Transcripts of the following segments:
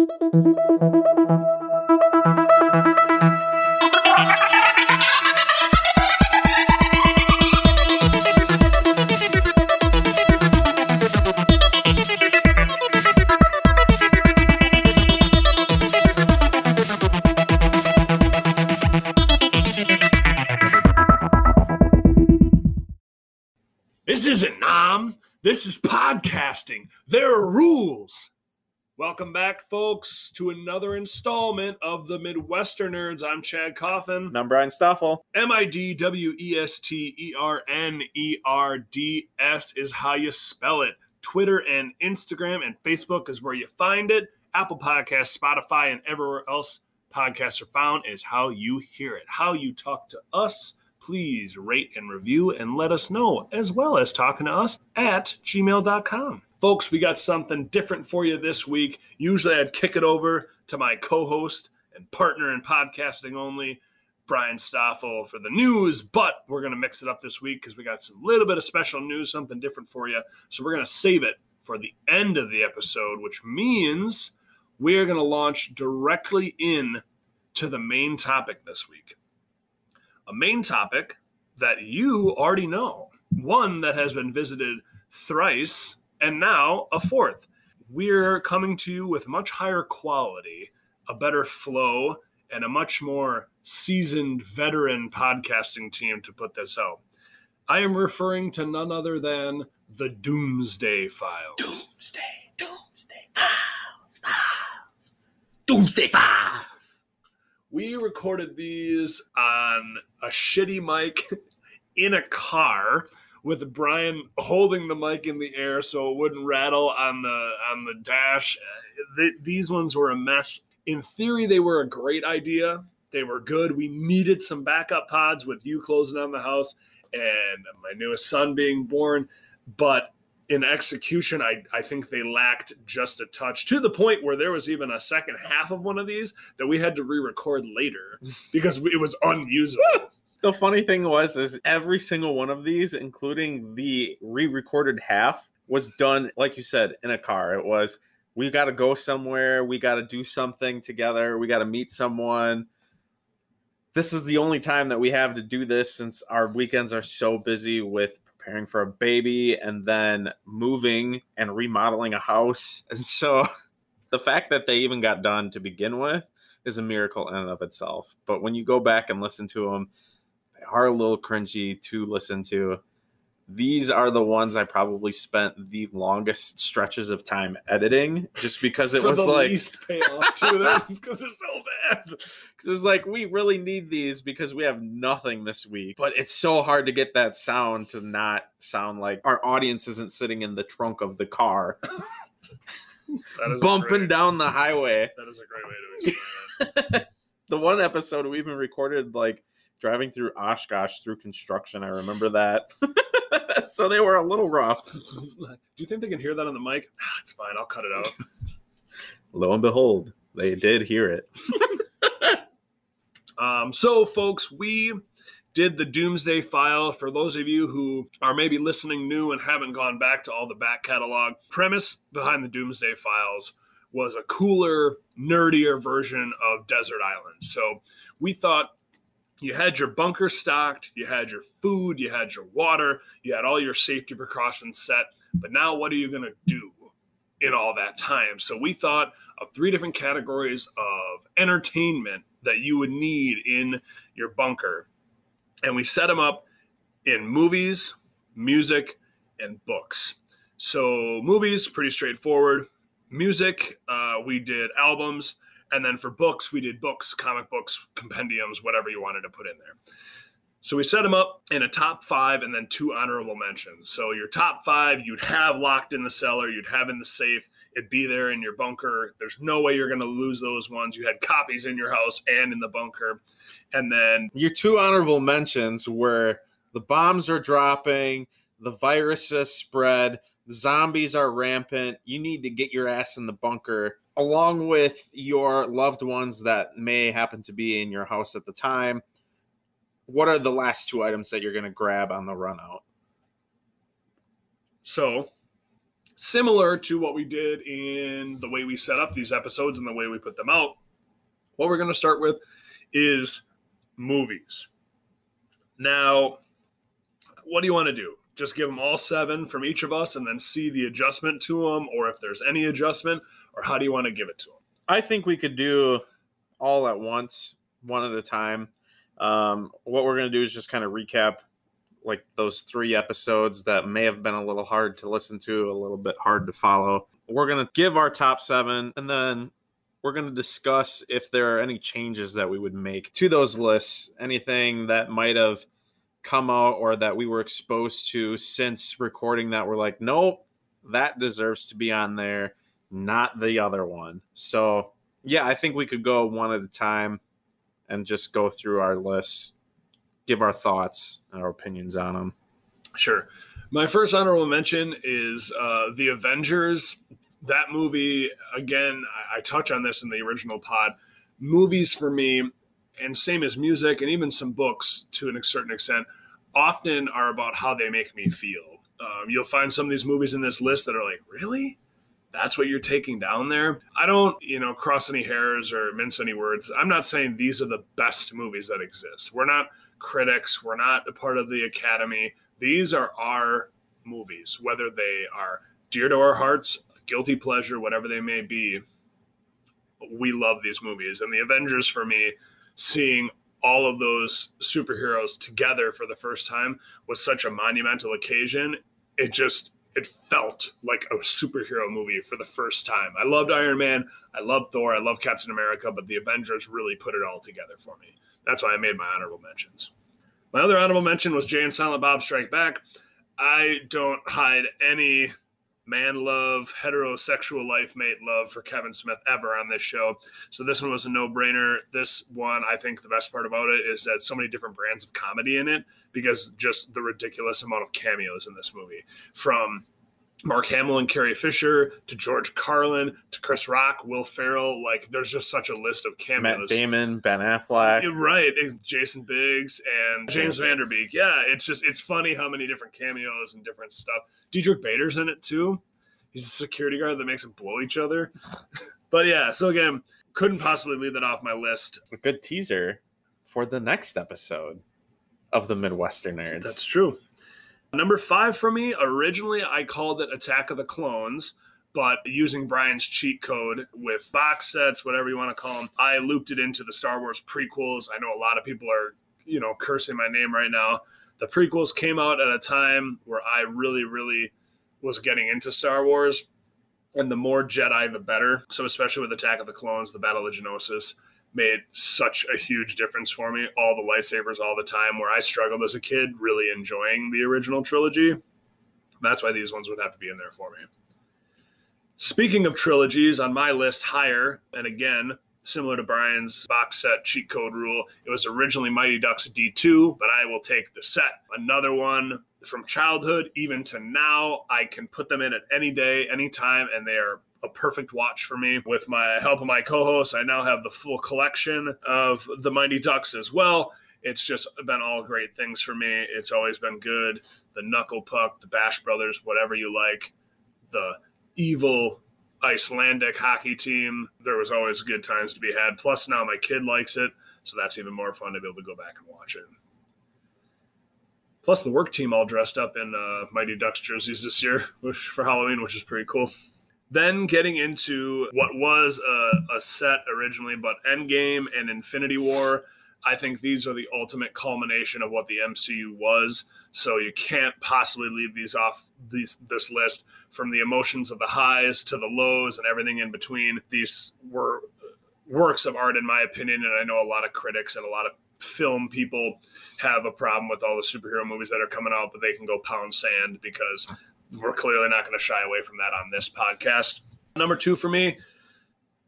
This isn't Nam. This is podcasting. There are rules. Welcome back, folks, to another installment of the Midwestern Nerds. I'm Chad Coffin. And I'm Brian Stoffel. M I D W E S T E R N E R D S is how you spell it. Twitter and Instagram and Facebook is where you find it. Apple Podcasts, Spotify, and everywhere else podcasts are found is how you hear it. How you talk to us. Please rate and review and let us know, as well as talking to us at gmail.com. Folks, we got something different for you this week. Usually I'd kick it over to my co host and partner in podcasting only, Brian Stoffel, for the news, but we're going to mix it up this week because we got some little bit of special news, something different for you. So we're going to save it for the end of the episode, which means we're going to launch directly in to the main topic this week. A main topic that you already know, one that has been visited thrice and now a fourth. We're coming to you with much higher quality, a better flow, and a much more seasoned veteran podcasting team to put this out. I am referring to none other than the Doomsday Files. Doomsday, Doomsday Files, Files, Doomsday Files. We recorded these on a shitty mic in a car with Brian holding the mic in the air so it wouldn't rattle on the on the dash. Th- these ones were a mess. In theory, they were a great idea. They were good. We needed some backup pods with you closing on the house and my newest son being born, but in execution, I, I think they lacked just a touch to the point where there was even a second half of one of these that we had to re-record later because it was unusable. The funny thing was, is every single one of these, including the re-recorded half, was done like you said in a car. It was we got to go somewhere, we got to do something together, we got to meet someone. This is the only time that we have to do this since our weekends are so busy with preparing for a baby and then moving and remodeling a house. And so the fact that they even got done to begin with is a miracle in and of itself. But when you go back and listen to them, are a little cringy to listen to. These are the ones I probably spent the longest stretches of time editing just because it For was the like least payoff to them because they're so bad. because it was like we really need these because we have nothing this week but it's so hard to get that sound to not sound like our audience isn't sitting in the trunk of the car That is bumping great. down the highway That is a great way to explain it. the one episode we even recorded like driving through oshkosh through construction i remember that so they were a little rough Do you think they can hear that on the mic? Ah, it's fine. I'll cut it out. lo and behold they did hear it Um, so, folks, we did the Doomsday File. For those of you who are maybe listening new and haven't gone back to all the back catalog, premise behind the Doomsday Files was a cooler, nerdier version of Desert Island. So we thought you had your bunker stocked, you had your food, you had your water, you had all your safety precautions set. But now, what are you going to do in all that time? So we thought of three different categories of entertainment that you would need in your bunker. And we set them up in movies, music, and books. So, movies, pretty straightforward. Music, uh, we did albums. And then for books, we did books, comic books, compendiums, whatever you wanted to put in there. So we set them up in a top five and then two honorable mentions. So your top five, you'd have locked in the cellar, you'd have in the safe, it'd be there in your bunker. There's no way you're going to lose those ones. You had copies in your house and in the bunker. And then your two honorable mentions were the bombs are dropping, the virus has spread, the zombies are rampant. You need to get your ass in the bunker along with your loved ones that may happen to be in your house at the time. What are the last two items that you're going to grab on the run out? So, similar to what we did in the way we set up these episodes and the way we put them out. What we're going to start with is movies. Now, what do you want to do? Just give them all seven from each of us and then see the adjustment to them, or if there's any adjustment, or how do you want to give it to them? I think we could do all at once, one at a time. Um, what we're going to do is just kind of recap like those three episodes that may have been a little hard to listen to, a little bit hard to follow. We're going to give our top seven and then we're going to discuss if there are any changes that we would make to those lists, anything that might have come out or that we were exposed to since recording that we're like, nope, that deserves to be on there, not the other one. So, yeah, I think we could go one at a time and just go through our lists, give our thoughts and our opinions on them. Sure. My first honorable mention is uh, The Avengers. That movie, again, I, I touch on this in the original pod. Movies for me, and same as music and even some books to a certain extent, often are about how they make me feel. Um, you'll find some of these movies in this list that are like, really? That's what you're taking down there. I don't, you know, cross any hairs or mince any words. I'm not saying these are the best movies that exist. We're not critics, we're not a part of the academy. These are our movies, whether they are dear to our hearts, guilty pleasure, whatever they may be. We love these movies. And the Avengers, for me, seeing all of those superheroes together for the first time was such a monumental occasion. It just it felt like a superhero movie for the first time. I loved Iron Man, I loved Thor, I loved Captain America, but the Avengers really put it all together for me. That's why I made my honorable mentions. My other honorable mention was Jay and Silent Bob Strike Back. I don't hide any man love, heterosexual life mate love for Kevin Smith ever on this show. So this one was a no brainer. This one, I think the best part about it is that so many different brands of comedy in it because just the ridiculous amount of cameos in this movie from Mark Hamill and Carrie Fisher to George Carlin to Chris Rock, Will Ferrell. Like, there's just such a list of cameos. Matt Damon, Ben Affleck, right? Jason Biggs and James Van Der Beek. Yeah, it's just it's funny how many different cameos and different stuff. Diedrich Bader's in it too. He's a security guard that makes them blow each other. but yeah, so again, couldn't possibly leave that off my list. A good teaser for the next episode of the Midwestern Nerds. That's true. Number five for me, originally I called it Attack of the Clones, but using Brian's cheat code with box sets, whatever you want to call them, I looped it into the Star Wars prequels. I know a lot of people are, you know, cursing my name right now. The prequels came out at a time where I really, really was getting into Star Wars. And the more Jedi, the better. So, especially with Attack of the Clones, the Battle of Geonosis, made such a huge difference for me. All the lightsabers all the time, where I struggled as a kid, really enjoying the original trilogy. That's why these ones would have to be in there for me. Speaking of trilogies, on my list higher, and again, similar to Brian's box set cheat code rule, it was originally Mighty Ducks D2, but I will take the set. Another one from childhood even to now, I can put them in at any day, anytime, and they are a perfect watch for me. With my help of my co-host, I now have the full collection of the Mighty Ducks as well. It's just been all great things for me. It's always been good. The Knuckle Puck, the Bash Brothers, whatever you like, the evil Icelandic hockey team. There was always good times to be had. Plus, now my kid likes it, so that's even more fun to be able to go back and watch it. Plus, the work team all dressed up in uh, Mighty Ducks jerseys this year which, for Halloween, which is pretty cool. Then getting into what was a, a set originally, but Endgame and Infinity War. I think these are the ultimate culmination of what the MCU was. So you can't possibly leave these off these, this list from the emotions of the highs to the lows and everything in between. These were works of art, in my opinion, and I know a lot of critics and a lot of film people have a problem with all the superhero movies that are coming out, but they can go pound sand because we're clearly not going to shy away from that on this podcast. Number two for me,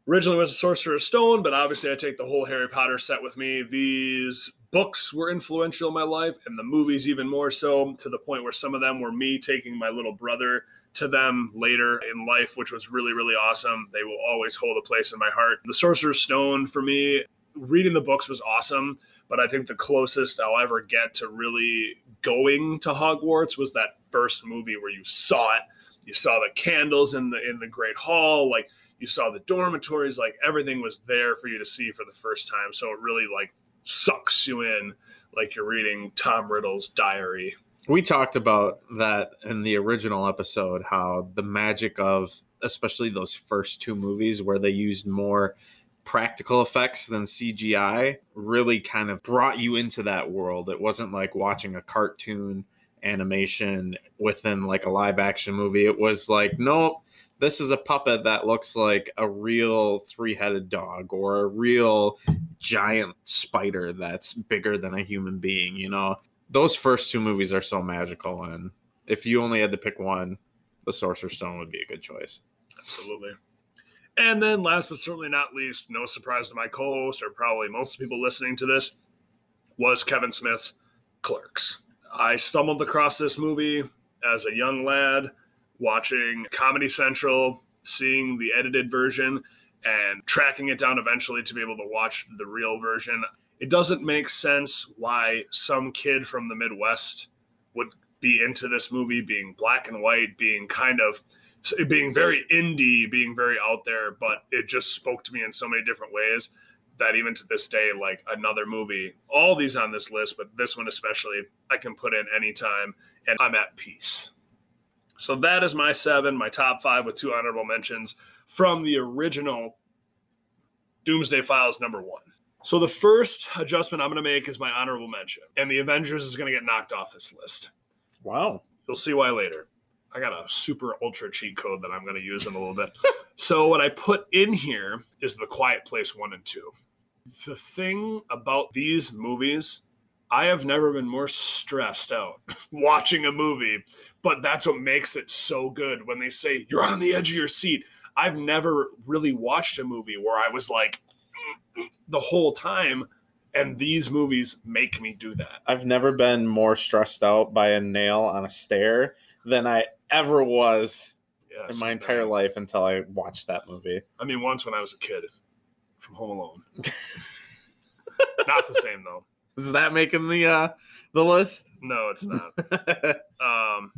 originally was a Sorcerer's Stone, but obviously I take the whole Harry Potter set with me. These books were influential in my life, and the movies even more so, to the point where some of them were me taking my little brother to them later in life, which was really, really awesome. They will always hold a place in my heart. The Sorcerer's Stone for me, reading the books was awesome, but I think the closest I'll ever get to really going to Hogwarts was that first movie where you saw it You saw the candles in the in the great hall, like you saw the dormitories, like everything was there for you to see for the first time. So it really like sucks you in like you're reading Tom Riddle's diary. We talked about that in the original episode how the magic of especially those first two movies where they used more practical effects than CGI really kind of brought you into that world. It wasn't like watching a cartoon animation within like a live action movie. It was like, nope, this is a puppet that looks like a real three headed dog or a real giant spider that's bigger than a human being, you know? Those first two movies are so magical. And if you only had to pick one, The Sorcerer's Stone would be a good choice. Absolutely. And then, last but certainly not least, no surprise to my co host or probably most people listening to this, was Kevin Smith's Clerks. I stumbled across this movie as a young lad watching Comedy Central, seeing the edited version, and tracking it down eventually to be able to watch the real version. It doesn't make sense why some kid from the Midwest would be into this movie being black and white, being kind of being very indie, being very out there, but it just spoke to me in so many different ways that even to this day, like another movie, all these on this list, but this one especially, I can put in anytime and I'm at peace. So that is my seven, my top five with two honorable mentions from the original Doomsday Files number one. So the first adjustment I'm going to make is my honorable mention, and the Avengers is going to get knocked off this list. Wow. You'll see why later. I got a super ultra cheat code that I'm going to use in a little bit. so what I put in here is the Quiet Place one and two. The thing about these movies, I have never been more stressed out watching a movie, but that's what makes it so good when they say you're on the edge of your seat. I've never really watched a movie where I was like the whole time and these movies make me do that. I've never been more stressed out by a nail on a stair than I ever was yes, in my entire life until I watched that movie. I mean, once when I was a kid from Home Alone. not the same though. Is that making the uh the list? No, it's not. um,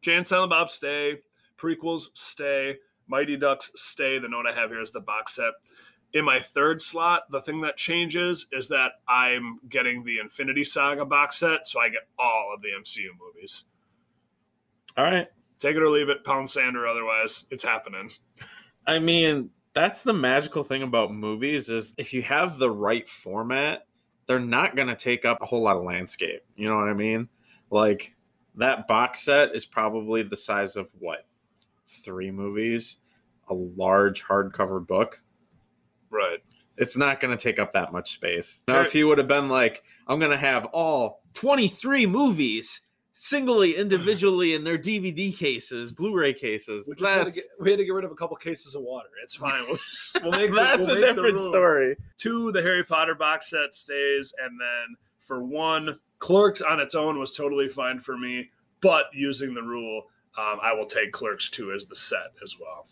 Jay and Silent Bob stay. Prequels stay. Mighty Ducks stay. The note I have here is the box set in my third slot, the thing that changes is that I'm getting the Infinity Saga box set, so I get all of the MCU movies. All right. Take it or leave it, pound sand or otherwise, it's happening. I mean, that's the magical thing about movies is if you have the right format, they're not going to take up a whole lot of landscape. You know what I mean? Like that box set is probably the size of what? Three movies, a large hardcover book Right. It's not going to take up that much space. Now, if you would have been like, I'm going to have all 23 movies singly, individually in their DVD cases, Blu-ray cases. We, had to, get, we had to get rid of a couple cases of water. It's fine. We'll, just, we'll make that's we'll a different story. Two, the Harry Potter box set stays, and then for one, Clerks on its own was totally fine for me, but using the rule, um, I will take Clerks two as the set as well.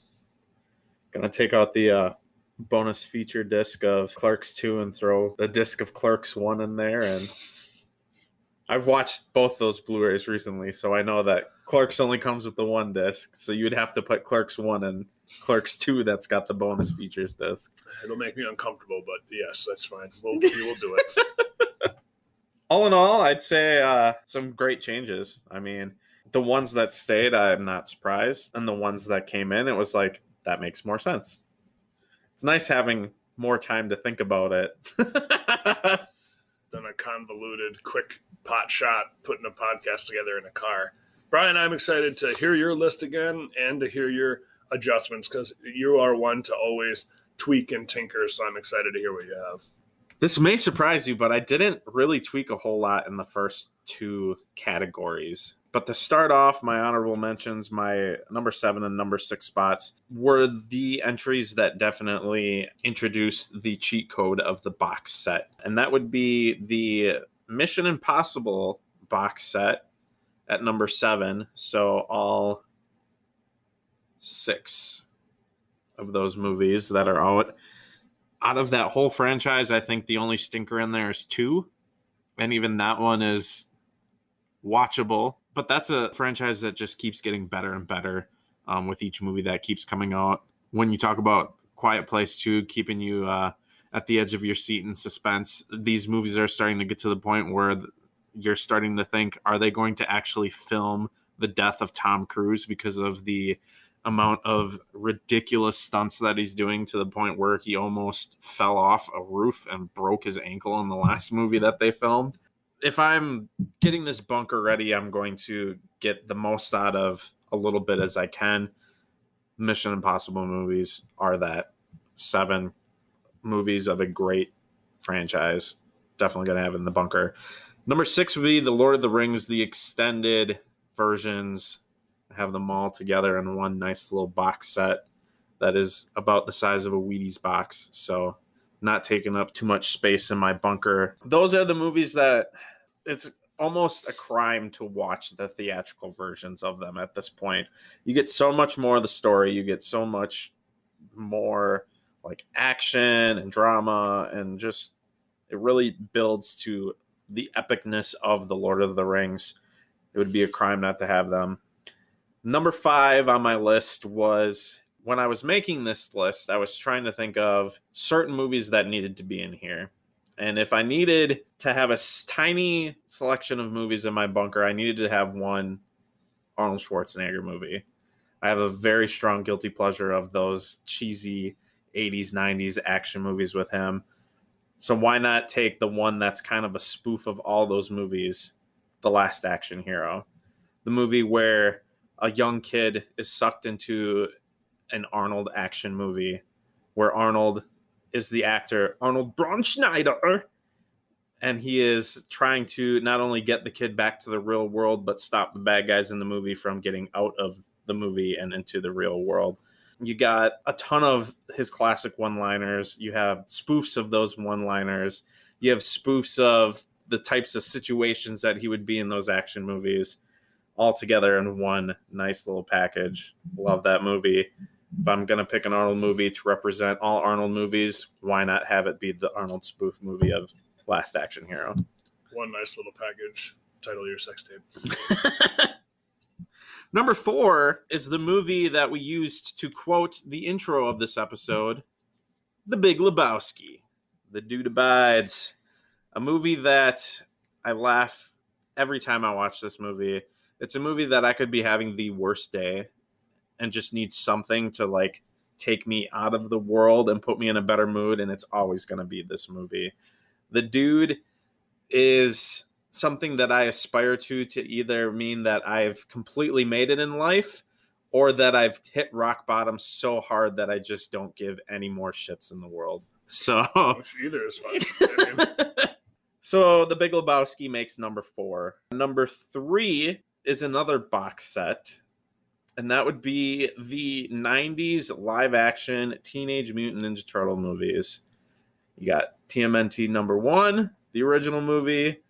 Gonna take out the uh, bonus feature disc of Clerks 2 and throw the disc of Clerks 1 in there. And I've watched both those Blu rays recently, so I know that Clerks only comes with the one disc. So you'd have to put Clerks 1 and Clerks 2 that's got the bonus features disc. It'll make me uncomfortable, but yes, that's fine. We'll, we will do it. all in all, I'd say uh, some great changes. I mean, the ones that stayed, I'm not surprised. And the ones that came in, it was like, that makes more sense it's nice having more time to think about it than a convoluted, quick pot shot putting a podcast together in a car. Brian, I'm excited to hear your list again and to hear your adjustments because you are one to always tweak and tinker. So I'm excited to hear what you have. This may surprise you, but I didn't really tweak a whole lot in the first two categories. But to start off, my honorable mentions, my number seven and number six spots were the entries that definitely introduced the cheat code of the box set. And that would be the Mission Impossible box set at number seven. So all six of those movies that are out. Out of that whole franchise, I think the only stinker in there is two. And even that one is watchable but that's a franchise that just keeps getting better and better um, with each movie that keeps coming out. When you talk about Quiet Place 2, keeping you uh, at the edge of your seat in suspense, these movies are starting to get to the point where you're starting to think, are they going to actually film the death of Tom Cruise because of the amount of ridiculous stunts that he's doing to the point where he almost fell off a roof and broke his ankle in the last movie that they filmed. If I'm getting this bunker ready, I'm going to get the most out of a little bit as I can. Mission Impossible movies are that seven movies of a great franchise. Definitely going to have in the bunker. Number six would be The Lord of the Rings, the extended versions. Have them all together in one nice little box set that is about the size of a Wheaties box. So, not taking up too much space in my bunker. Those are the movies that it's almost a crime to watch the theatrical versions of them at this point. You get so much more of the story, you get so much more like action and drama and just it really builds to the epicness of the Lord of the Rings. It would be a crime not to have them. Number 5 on my list was when I was making this list, I was trying to think of certain movies that needed to be in here. And if I needed to have a tiny selection of movies in my bunker, I needed to have one Arnold Schwarzenegger movie. I have a very strong guilty pleasure of those cheesy 80s, 90s action movies with him. So why not take the one that's kind of a spoof of all those movies, The Last Action Hero? The movie where a young kid is sucked into an Arnold action movie where Arnold is the actor Arnold Braun Schneider, and he is trying to not only get the kid back to the real world, but stop the bad guys in the movie from getting out of the movie and into the real world. You got a ton of his classic one-liners. You have spoofs of those one-liners. You have spoofs of the types of situations that he would be in those action movies all together in one nice little package. Love that movie if I'm gonna pick an Arnold movie to represent all Arnold movies, why not have it be the Arnold spoof movie of Last Action Hero? One nice little package. Title your sex tape. Number four is the movie that we used to quote the intro of this episode, The Big Lebowski. The Dude Abides. A movie that I laugh every time I watch this movie. It's a movie that I could be having the worst day and just need something to like take me out of the world and put me in a better mood and it's always going to be this movie. The dude is something that i aspire to to either mean that i've completely made it in life or that i've hit rock bottom so hard that i just don't give any more shits in the world. So Which either is fine. So the big lebowski makes number four. Number three is another box set and that would be the 90s live action Teenage Mutant Ninja Turtle movies. You got TMNT number one, the original movie,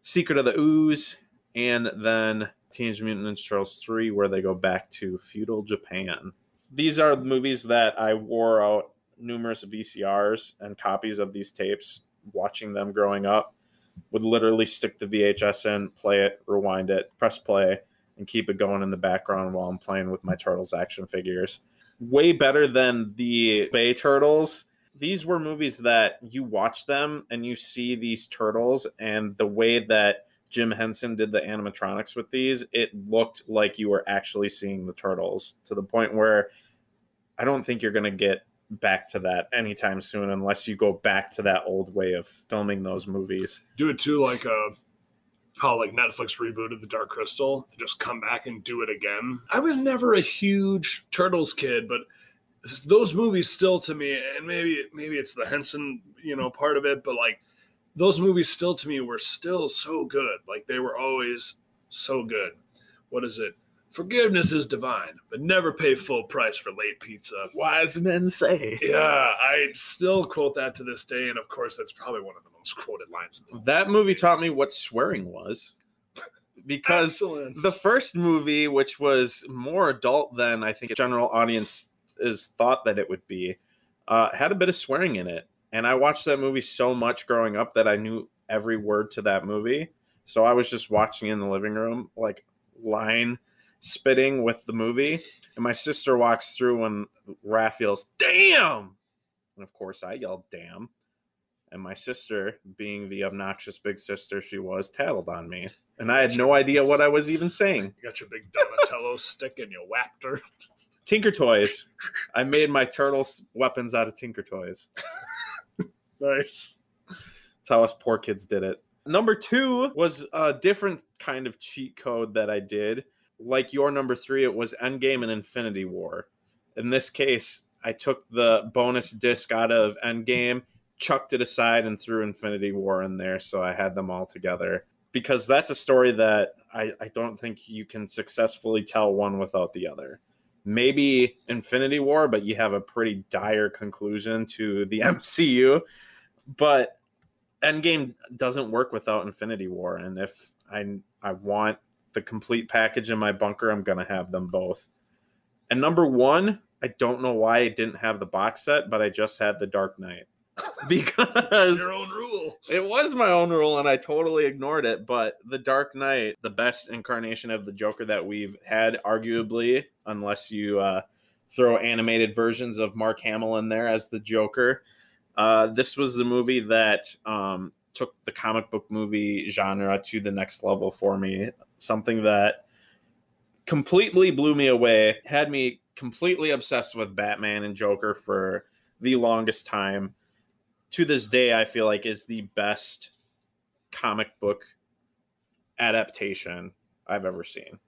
Secret of the Ooze, and then Teenage Mutant Ninja Turtles 3, where they go back to feudal Japan. These are movies that I wore out numerous VCRs and copies of these tapes, watching them growing up. Would literally stick the VHS in, play it, rewind it, press play, and keep it going in the background while I'm playing with my Turtles action figures. Way better than the Bay Turtles. These were movies that you watch them and you see these turtles and the way that Jim Henson did the animatronics with these, it looked like you were actually seeing the turtles to the point where I don't think you're going to get back to that anytime soon unless you go back to that old way of filming those movies. Do it too, like a how like Netflix rebooted the Dark Crystal, and just come back and do it again. I was never a huge Turtles kid, but those movies still to me, and maybe maybe it's the Henson, you know, part of it, but like those movies still to me were still so good. Like they were always so good. What is it? Forgiveness is divine, but never pay full price for late pizza. Wise men say. Yeah, I still quote that to this day, and of course, that's probably one of the most quoted lines. That movie taught me what swearing was. Because Excellent. the first movie, which was more adult than I think a general audience is thought that it would be, uh, had a bit of swearing in it. And I watched that movie so much growing up that I knew every word to that movie. So I was just watching in the living room, like line spitting with the movie. And my sister walks through when Raph yells, damn! And of course, I yelled, damn. And my sister, being the obnoxious big sister she was, tattled on me. And I had no idea what I was even saying. You got your big Donatello stick and you whacked her. Tinker Toys. I made my turtles weapons out of Tinker Toys. Nice. That's how us poor kids did it. Number two was a different kind of cheat code that I did. Like your number three, it was Endgame and Infinity War. In this case, I took the bonus disc out of Endgame, chucked it aside, and threw Infinity War in there. So I had them all together. Because that's a story that I, I don't think you can successfully tell one without the other. Maybe Infinity War, but you have a pretty dire conclusion to the MCU. But Endgame doesn't work without Infinity War, and if I I want the complete package in my bunker, I'm gonna have them both. And number one, I don't know why I didn't have the box set, but I just had the Dark Knight because Your own rule. it was my own rule and I totally ignored it. But the Dark Knight, the best incarnation of the Joker that we've had, arguably, unless you uh, throw animated versions of Mark Hamill in there as the Joker. Uh, this was the movie that um, took the comic book movie genre to the next level for me. Something that completely blew me away, had me completely obsessed with Batman and Joker for the longest time. To this day, I feel like is the best comic book adaptation I've ever seen.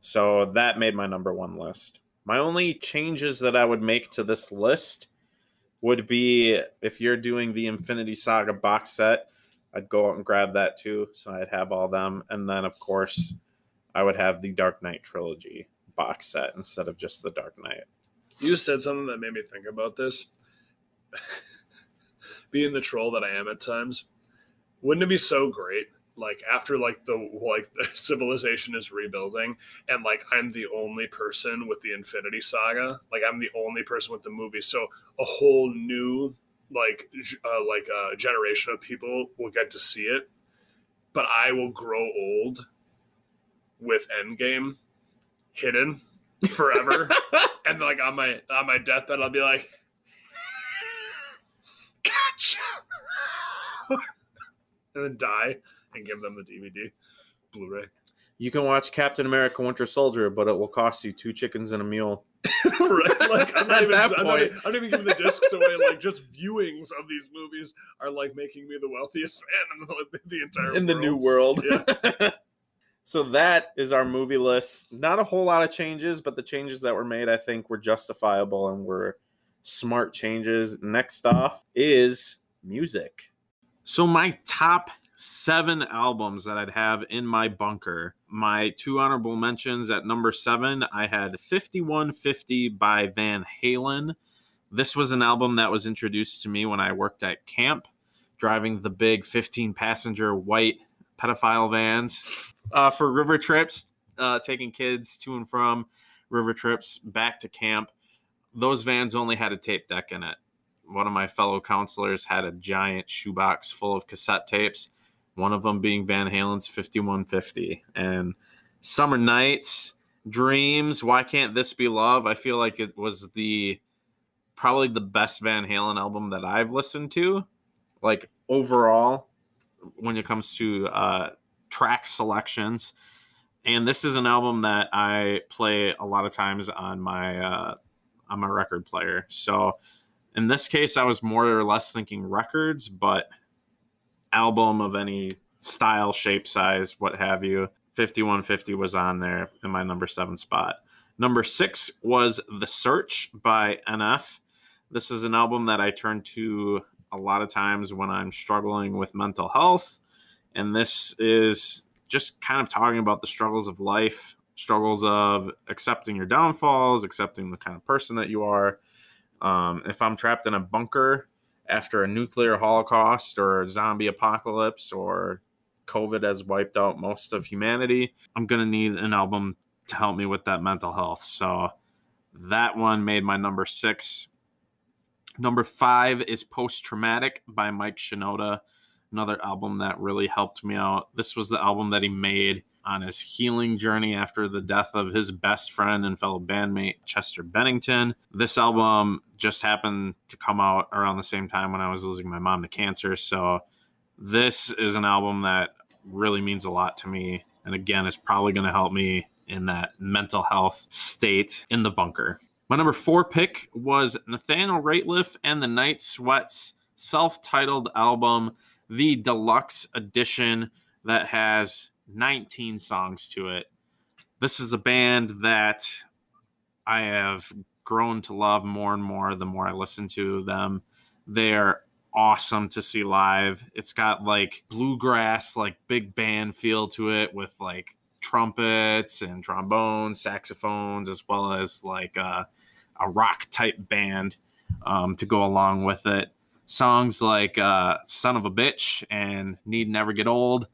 So that made my number one list. My only changes that I would make to this list would be if you're doing the Infinity Saga box set, I'd go out and grab that too. So I'd have all them. And then, of course, I would have the Dark Knight trilogy box set instead of just the Dark Knight. You said something that made me think about this. Being the troll that I am at times, wouldn't it be so great? Like after like the like the civilization is rebuilding, and like I'm the only person with the Infinity Saga. Like I'm the only person with the movie. So a whole new like g- uh, like uh, generation of people will get to see it, but I will grow old with Endgame hidden forever and like on my on my deathbed, I'll be like, "Gotcha," and then die and give them the DVD, Blu-ray. You can watch Captain America Winter Soldier, but it will cost you two chickens and a mule. right? Like I'm not At even, that I'm not, point. I'm not even giving the discs away. Like just viewings of these movies are like making me the wealthiest man in the, the entire in the new world. Yeah. so that is our movie list. Not a whole lot of changes, but the changes that were made, I think, were justifiable and were smart changes. Next off is music. So my top seven albums that I'd have in my bunker. My two honorable mentions at number seven, I had 5150 by Van Halen. This was an album that was introduced to me when I worked at camp, driving the big 15 passenger white pedophile vans uh, for river trips, uh, taking kids to and from river trips back to camp. Those vans only had a tape deck in it. One of my fellow counselors had a giant shoebox full of cassette tapes, one of them being Van Halen's 5150. And Summer Nights, Dreams, Why Can't This Be Love? I feel like it was the probably the best Van Halen album that I've listened to. Like overall, when it comes to uh, track selections. And this is an album that I play a lot of times on my uh, on my record player. So in this case, I was more or less thinking records, but album of any style, shape, size, what have you. 5150 was on there in my number seven spot. Number six was The Search by NF. This is an album that I turn to a lot of times when I'm struggling with mental health. And this is just kind of talking about the struggles of life, struggles of accepting your downfalls, accepting the kind of person that you are. Um, if I'm trapped in a bunker after a nuclear holocaust or a zombie apocalypse or COVID has wiped out most of humanity, I'm going to need an album to help me with that mental health. So that one made my number six. Number five is Post Traumatic by Mike Shinoda, another album that really helped me out. This was the album that he made on his healing journey after the death of his best friend and fellow bandmate Chester Bennington. This album just happened to come out around the same time when I was losing my mom to cancer. So this is an album that really means a lot to me. And again, is probably going to help me in that mental health state in the bunker. My number four pick was Nathaniel Rateliff and the Night Sweats self titled album, the deluxe edition that has 19 songs to it. This is a band that I have grown to love more and more the more I listen to them. They're awesome to see live. It's got like bluegrass, like big band feel to it with like trumpets and trombones, saxophones, as well as like a, a rock type band um, to go along with it. Songs like uh, Son of a Bitch and Need Never Get Old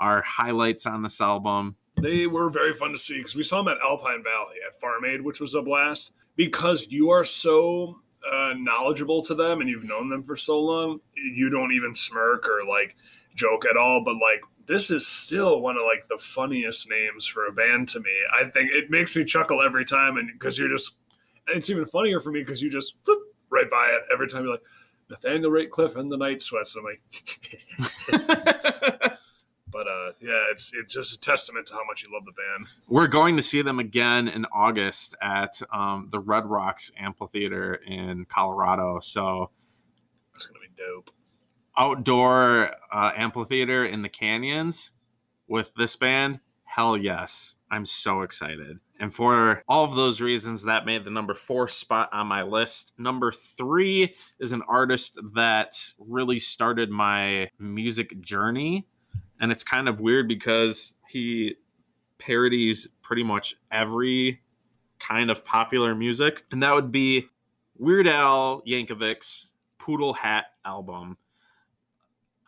are highlights on this album. They were very fun to see because we saw them at Alpine Valley at Farm Aid, which was a blast. Because you are so uh, knowledgeable to them and you've known them for so long, you don't even smirk or like joke at all. But like, this is still one of like the funniest names for a band to me. I think it makes me chuckle every time, and because you're just, it's even funnier for me because you just whoop, right by it every time. You're like Nathaniel Rateliff and the Night Sweats. I'm like. but uh, yeah, it's it's just a testament to how much you love the band. We're going to see them again in August at um, the Red Rocks Amphitheater in Colorado. So it's gonna be dope. Outdoor uh, amphitheater in the canyons with this band. Hell yes, I'm so excited. And for all of those reasons, that made the number four spot on my list. Number three is an artist that really started my music journey and it's kind of weird because he parodies pretty much every kind of popular music, and that would be Weird Al Yankovic's Poodle Hat album.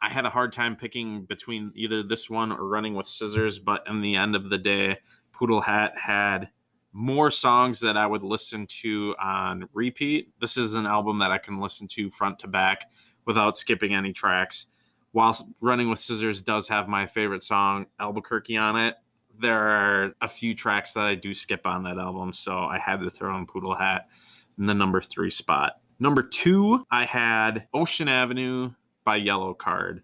I had a hard time picking between either this one or Running with Scissors, but in the end of the day, Poodle Hat had more songs that I would listen to on repeat. This is an album that I can listen to front to back without skipping any tracks while Running with Scissors does have my favorite song, Albuquerque, on it, there are a few tracks that I do skip on that album. So I had to throw in Poodle Hat in the number three spot. Number two, I had Ocean Avenue by Yellowcard.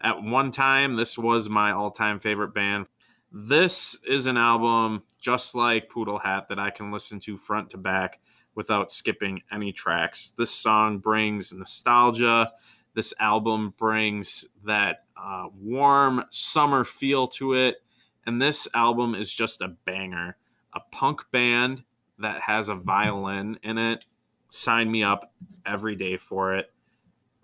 At one time, this was my all time favorite band. This is an album just like Poodle Hat that I can listen to front to back without skipping any tracks. This song brings nostalgia this album brings that uh, warm summer feel to it. And this album is just a banger. A punk band that has a violin in it. Sign me up every day for it.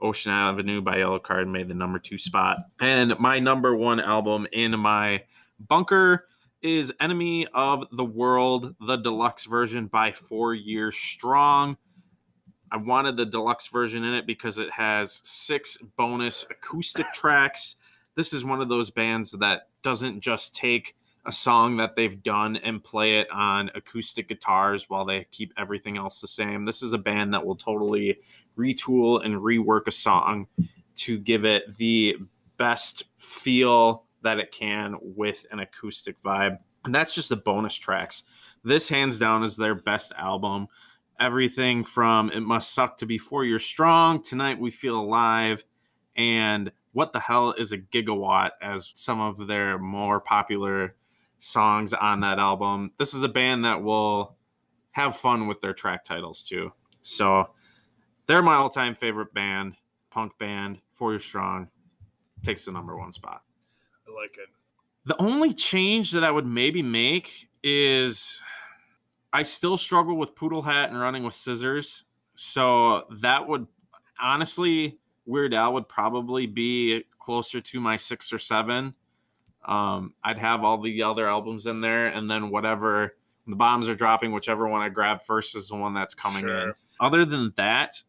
Ocean Avenue by Yellowcard made the number two spot. And my number one album in my bunker is Enemy of the World, the deluxe version by Four Years Strong. I wanted the deluxe version in it because it has six bonus acoustic tracks. This is one of those bands that doesn't just take a song that they've done and play it on acoustic guitars while they keep everything else the same. This is a band that will totally retool and rework a song to give it the best feel that it can with an acoustic vibe. And that's just the bonus tracks. This, hands down, is their best album everything from It Must Suck to Be Four Years Strong, Tonight We Feel Alive, and What the Hell is a Gigawatt as some of their more popular songs on that album. This is a band that will have fun with their track titles too. So they're my all time favorite band, punk band, Four Years Strong, takes the number one spot. I like it. The only change that I would maybe make is I still struggle with Poodle Hat and Running with Scissors. So that would honestly, Weird Al would probably be closer to my six or seven. Um, I'd have all the other albums in there, and then whatever the bombs are dropping, whichever one I grab first is the one that's coming sure. in. Other than that,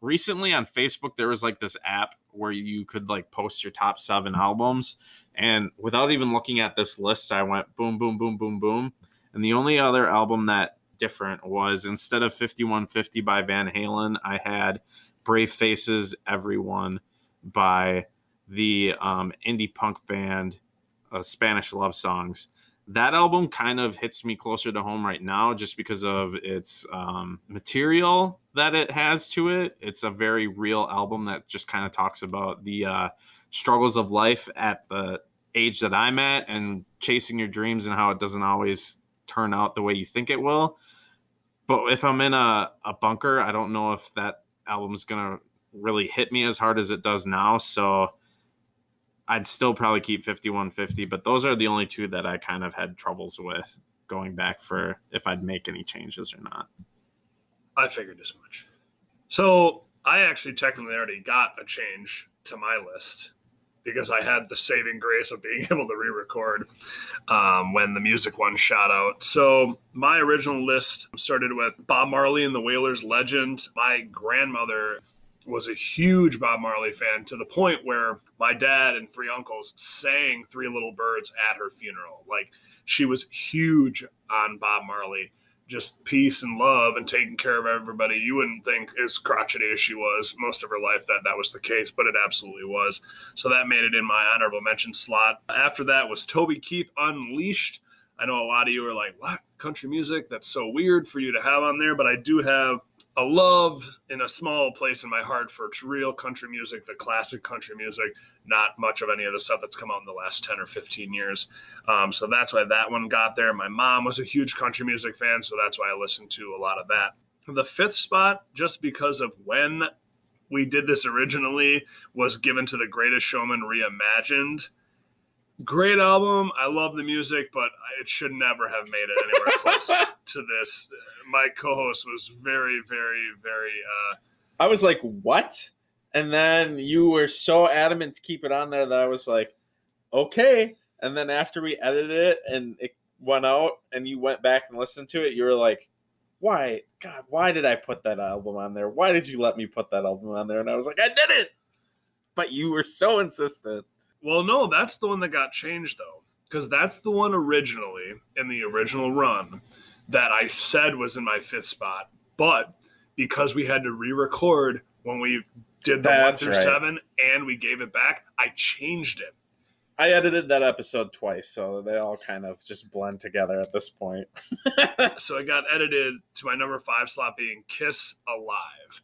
recently on Facebook there was like this app where you could like post your top seven albums, and without even looking at this list, I went boom, boom, boom, boom, boom and the only other album that different was instead of 5150 by Van Halen, I had Brave Faces Everyone by the um, indie punk band uh, Spanish love songs. That album kind of hits me closer to home right now just because of its um, material that it has to it. It's a very real album that just kind of talks about the uh, struggles of life at the age that I'm at and chasing your dreams and how it doesn't always turn out the way you think it will. But if I'm in a, a bunker, I don't know if that album's to really hit me as hard as it does now. So I'd still probably keep 5150, but those are the only two that I kind of had troubles with going back for if I'd make any changes or not. I figured as much. So I actually technically already got a change to my list because I had the saving grace of being able to re-record um, when the music one shot out. So my original list started with Bob Marley and the Wailers legend. My grandmother was a huge Bob Marley fan to the point where my dad and three uncles sang Three Little Birds at her funeral. Like she was huge on Bob Marley just peace and love and taking care of everybody. You wouldn't think, as crotchety as she was most of her life, that that was the case, but it absolutely was. So that made it in my honorable mention slot. After that was Toby Keith Unleashed. I know a lot of you are like, what? Country music? That's so weird for you to have on there, but I do have a love in a small place in my heart for real country music, the classic country music, not much of any of the stuff that's come out in the last 10 or 15 years. Um, so that's why that one got there. My mom was a huge country music fan, so that's why I listened to a lot of that. The fifth spot, just because of when we did this originally, was given to The Greatest Showman Reimagined great album. I love the music, but it should never have made it anywhere close to this. My co-host was very, very, very. Uh, I was like, "What?" And then you were so adamant to keep it on there that I was like, "Okay." And then after we edited it and it went out, and you went back and listened to it, you were like, "Why, God? Why did I put that album on there? Why did you let me put that album on there?" And I was like, "I did it." But you were so insistent. Well, no, that's the one that got changed though, because that's the one originally in the original run that I said was in my fifth spot. But because we had to re-record when we did the that's one through right. seven and we gave it back, I changed it. I edited that episode twice, so they all kind of just blend together at this point. so it got edited to my number five slot being Kiss Alive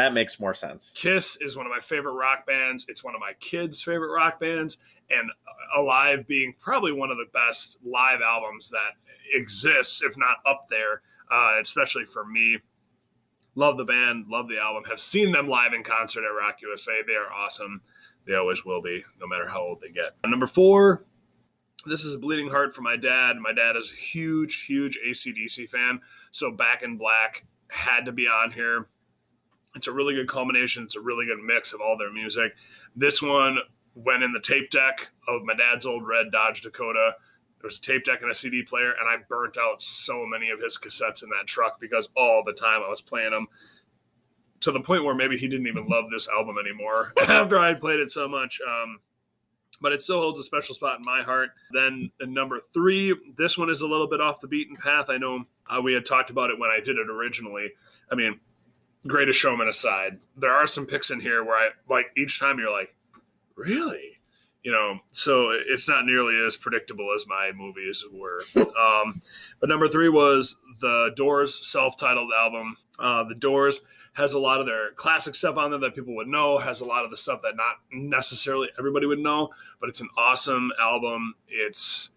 that makes more sense. Kiss is one of my favorite rock bands. It's one of my kids' favorite rock bands, and Alive being probably one of the best live albums that exists, if not up there, uh, especially for me. Love the band, love the album. Have seen them live in concert at Rock USA. They are awesome. They always will be, no matter how old they get. Number four, this is a bleeding heart for my dad. My dad is a huge, huge ACDC fan. So Back in Black had to be on here it's a really good combination. It's a really good mix of all their music. This one went in the tape deck of my dad's old red Dodge Dakota. There was a tape deck and a CD player, and I burnt out so many of his cassettes in that truck because all the time I was playing them to the point where maybe he didn't even love this album anymore after I had played it so much. Um, but it still holds a special spot in my heart. Then number three, this one is a little bit off the beaten path. I know uh, we had talked about it when I did it originally. I mean, greatest showman aside, there are some picks in here where I like each time you're like, really? You know, so it's not nearly as predictable as my movies were. um, but number three was the Doors self-titled album. Uh, the Doors has a lot of their classic stuff on there that people would know. Has a lot of the stuff that not necessarily everybody would know, but it's an awesome album. It's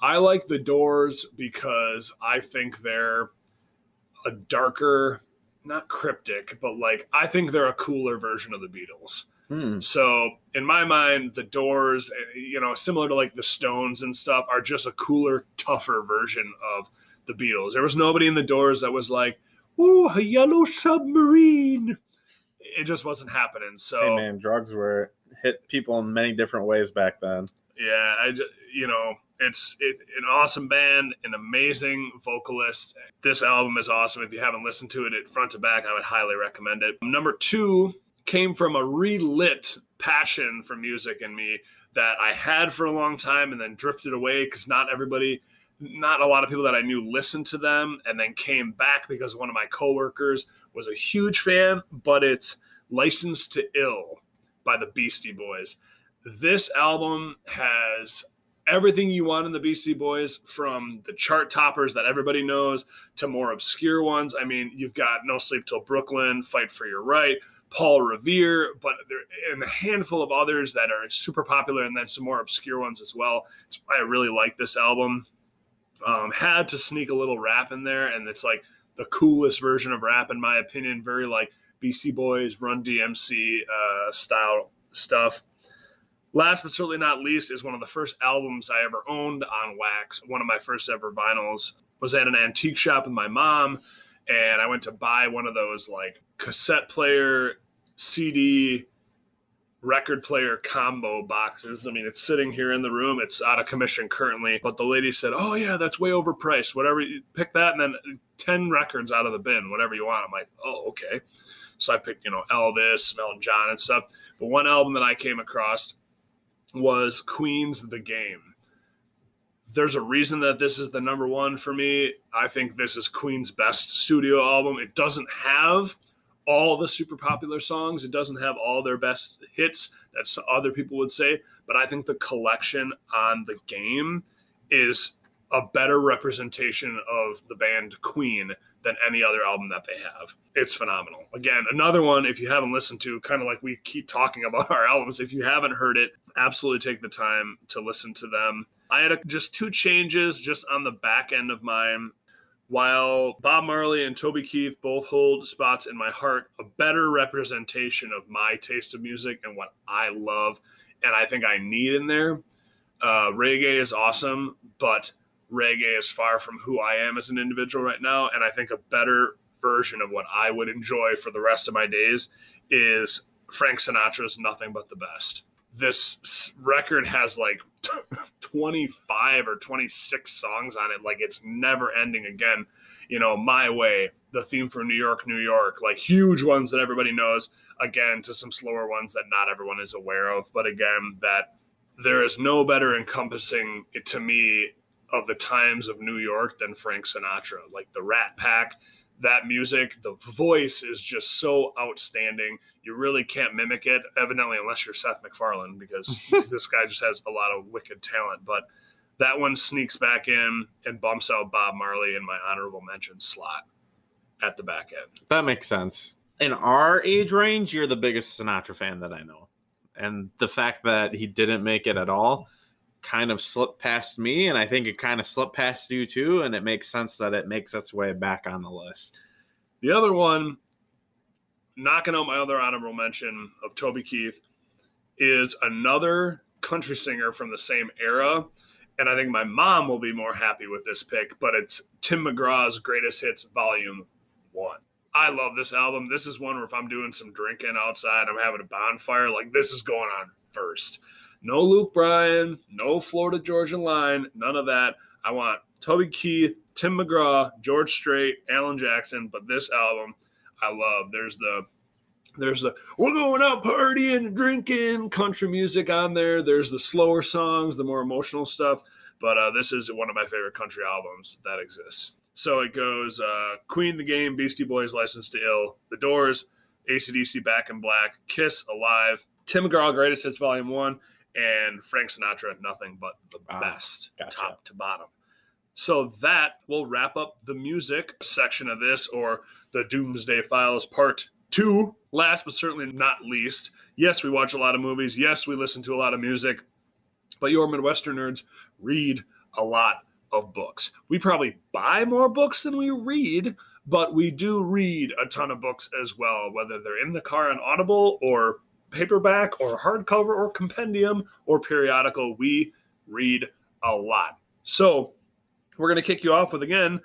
I like the Doors because I think they're a darker not cryptic, but like I think they're a cooler version of the Beatles. Hmm. So in my mind, the Doors, eh, you know, similar to like the Stones and stuff, are just a cooler, tougher version of the Beatles. There was nobody in the Doors that was like, "Ooh, a yellow submarine." It just wasn't happening. So, hey man, drugs were hit people in many different ways back then. Yeah, I just, you know, it's it, an awesome band, an amazing vocalist. This album is awesome. If you haven't listened to it at front to back, I would highly recommend it. Number two came from a relit passion for music in me that I had for a long time and then drifted away because not everybody, not a lot of people that I knew listened to them and then came back because one of my coworkers was a huge fan, but it's Licensed to Ill by the Beastie Boys. This album has everything you want in the Beastie Boys, from the chart toppers that everybody knows to more obscure ones. I mean, you've got No Sleep Till Brooklyn, Fight for Your Right, Paul Revere, but there and a handful of others that are super popular, and then some more obscure ones as well. It's, I really like this album. Um, had to sneak a little rap in there, and it's like the coolest version of rap, in my opinion. Very like Beastie Boys, Run DMC uh, style stuff. Last but certainly not least is one of the first albums I ever owned on wax. One of my first ever vinyls was at an antique shop with my mom, and I went to buy one of those like cassette player, CD, record player combo boxes. I mean, it's sitting here in the room. It's out of commission currently, but the lady said, "Oh yeah, that's way overpriced. Whatever, you pick that, and then ten records out of the bin, whatever you want." I'm like, "Oh, okay." So I picked, you know, Elvis, Elton John, and stuff. But one album that I came across was Queen's The Game. There's a reason that this is the number one for me. I think this is Queen's best studio album. It doesn't have all the super popular songs, it doesn't have all their best hits that other people would say, but I think the collection on The Game is a better representation of the band Queen than any other album that they have. It's phenomenal. Again, another one, if you haven't listened to, kind of like we keep talking about our albums, if you haven't heard it, absolutely take the time to listen to them. I had a, just two changes just on the back end of mine. While Bob Marley and Toby Keith both hold spots in my heart, a better representation of my taste of music and what I love and I think I need in there. Uh, reggae is awesome, but reggae is far from who I am as an individual right now. And I think a better version of what I would enjoy for the rest of my days is Frank Sinatra's Nothing But the Best. This record has like 25 or 26 songs on it. Like it's never ending again. You know, My Way, the theme for New York, New York, like huge ones that everybody knows. Again, to some slower ones that not everyone is aware of. But again, that there is no better encompassing to me of the times of New York than Frank Sinatra. Like the Rat Pack, that music, the voice is just so outstanding. You really can't mimic it, evidently, unless you're Seth MacFarlane, because this guy just has a lot of wicked talent. But that one sneaks back in and bumps out Bob Marley in my honorable mention slot at the back end. That makes sense. In our age range, you're the biggest Sinatra fan that I know. And the fact that he didn't make it at all kind of slipped past me, and I think it kind of slipped past you too. And it makes sense that it makes its way back on the list. The other one, knocking out my other honorable mention of Toby Keith, is another country singer from the same era. And I think my mom will be more happy with this pick, but it's Tim McGraw's Greatest Hits Volume 1. I love this album. This is one where if I'm doing some drinking outside, I'm having a bonfire, like this is going on first. No Luke Bryan, no Florida Georgia Line, none of that. I want Toby Keith, Tim McGraw, George Strait, Alan Jackson, but this album I love. There's the there's the we're going out partying, drinking, country music on there. There's the slower songs, the more emotional stuff. But uh, this is one of my favorite country albums that exists. So it goes uh, Queen the Game, Beastie Boys, License to Ill, The Doors, ACDC Back in Black, Kiss, Alive, Tim McGraw, Greatest Hits Volume 1, and Frank Sinatra, nothing but the ah, best, gotcha. top to bottom. So that will wrap up the music section of this, or the Doomsday Files Part Two. Last but certainly not least, yes, we watch a lot of movies. Yes, we listen to a lot of music, but your Midwestern nerds read a lot of books. We probably buy more books than we read, but we do read a ton of books as well, whether they're in the car on Audible or paperback or hardcover or compendium or periodical. We read a lot. So we're going to kick you off with again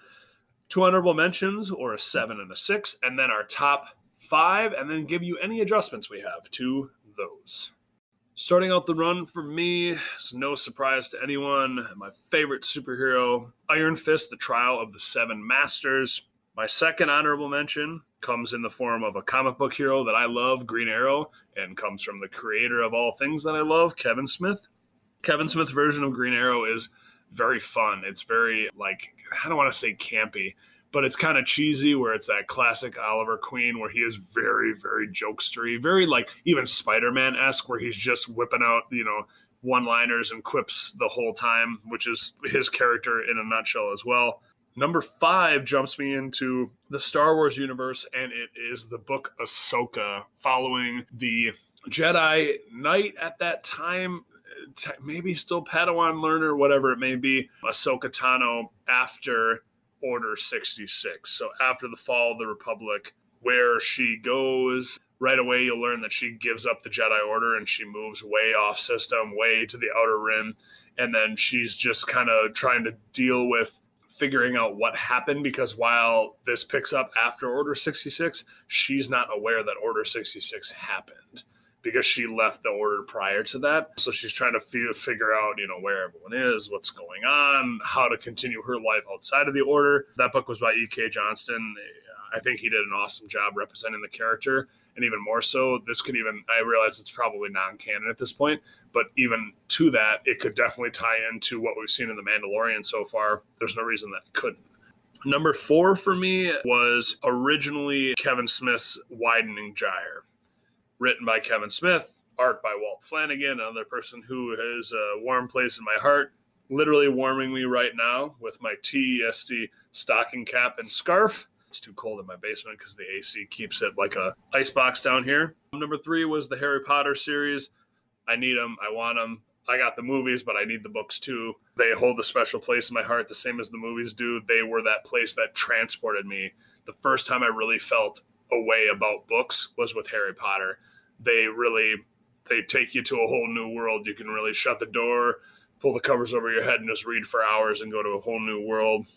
two honorable mentions or a seven and a six, and then our top five, and then give you any adjustments we have to those. Starting out the run for me, it's no surprise to anyone. My favorite superhero, Iron Fist, The Trial of the Seven Masters. My second honorable mention comes in the form of a comic book hero that I love, Green Arrow, and comes from the creator of all things that I love, Kevin Smith. Kevin Smith's version of Green Arrow is very fun. It's very like I don't want to say campy, but it's kind of cheesy where it's that classic Oliver Queen where he is very, very jokestery, very like even Spider Man esque, where he's just whipping out, you know, one liners and quips the whole time, which is his character in a nutshell as well. Number five jumps me into the Star Wars universe, and it is the book Ahsoka, following the Jedi Knight at that time, maybe still Padawan learner, whatever it may be, Ahsoka Tano after Order 66. So after the fall of the Republic, where she goes, right away you'll learn that she gives up the Jedi Order and she moves way off system, way to the outer rim. And then she's just kind of trying to deal with figuring out what happened because while this picks up after Order 66, she's not aware that Order 66 happened because she left the order prior to that. So she's trying to f- figure out, you know, where everyone is, what's going on, how to continue her life outside of the order. That book was by E.K. Johnston. I think he did an awesome job representing the character, and even more so, this could even. I realize it's probably non-canon at this point, but even to that, it could definitely tie into what we've seen in the Mandalorian so far. There's no reason that couldn't. Number four for me was originally Kevin Smith's Widening Gyre written by Kevin Smith, art by Walt Flanagan, another person who has a warm place in my heart, literally warming me right now with my TESD stocking cap and scarf. It's too cold in my basement because the AC keeps it like a ice box down here. Number three was the Harry Potter series. I need them. I want them. I got the movies, but I need the books too. They hold a special place in my heart, the same as the movies do. They were that place that transported me. The first time I really felt a way about books was with Harry Potter. They really they take you to a whole new world. You can really shut the door, pull the covers over your head, and just read for hours and go to a whole new world.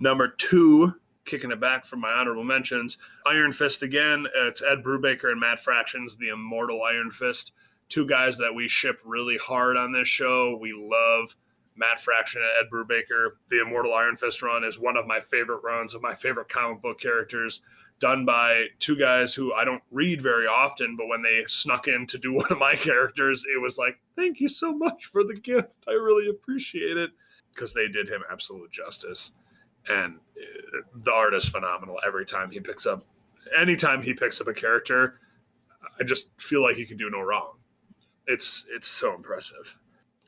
Number two, kicking it back from my honorable mentions, Iron Fist again. It's Ed Brubaker and Matt Fraction's, the immortal Iron Fist. Two guys that we ship really hard on this show. We love Matt Fraction and Ed Brubaker. The Immortal Iron Fist run is one of my favorite runs of my favorite comic book characters done by two guys who I don't read very often, but when they snuck in to do one of my characters, it was like, thank you so much for the gift. I really appreciate it because they did him absolute justice. And uh, the art is phenomenal every time he picks up, anytime he picks up a character, I just feel like he can do no wrong. It's it's so impressive.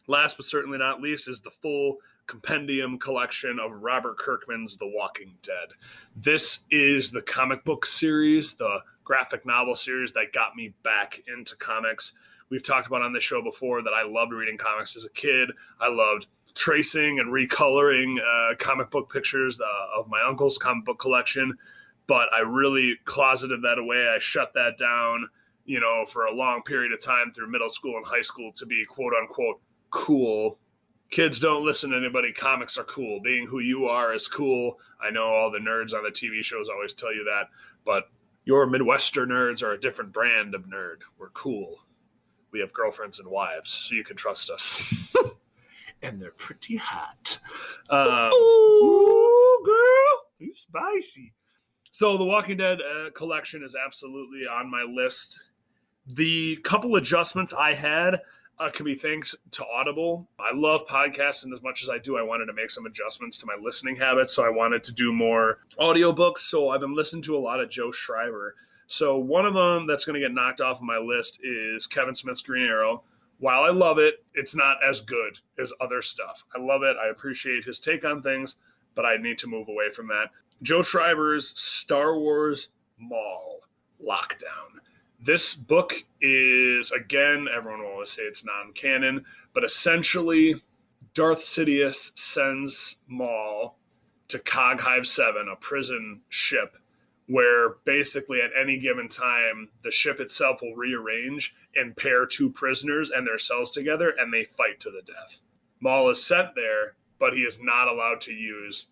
Last but certainly not least is the full compendium collection of Robert Kirkman's The Walking Dead. This is the comic book series, the graphic novel series that got me back into comics. We've talked about on this show before that I loved reading comics as a kid. I loved tracing and recoloring uh, comic book pictures uh, of my uncle's comic book collection, but I really closeted that away. I shut that down, you know, for a long period of time through middle school and high school to be quote unquote cool kids don't listen to anybody. Comics are cool. Being who you are is cool. I know all the nerds on the TV shows always tell you that, but your Midwestern nerds are a different brand of nerd. We're cool. We have girlfriends and wives, so you can trust us. and they're pretty hot. Um, ooh, girl, you spicy. So the Walking Dead uh, collection is absolutely on my list. The couple adjustments I had, uh, can be thanks to Audible. I love podcasting as much as I do. I wanted to make some adjustments to my listening habits, so I wanted to do more audiobooks. So I've been listening to a lot of Joe Schreiber. So one of them that's going to get knocked off of my list is Kevin Smith's Green Arrow. While I love it, it's not as good as other stuff. I love it. I appreciate his take on things, but I need to move away from that. Joe Schreiber's Star Wars Maul Lockdown. This book is, again, everyone will always say it's non canon, but essentially, Darth Sidious sends Maul to Coghive 7, a prison ship, where basically at any given time, the ship itself will rearrange and pair two prisoners and their cells together, and they fight to the death. Maul is sent there, but he is not allowed to use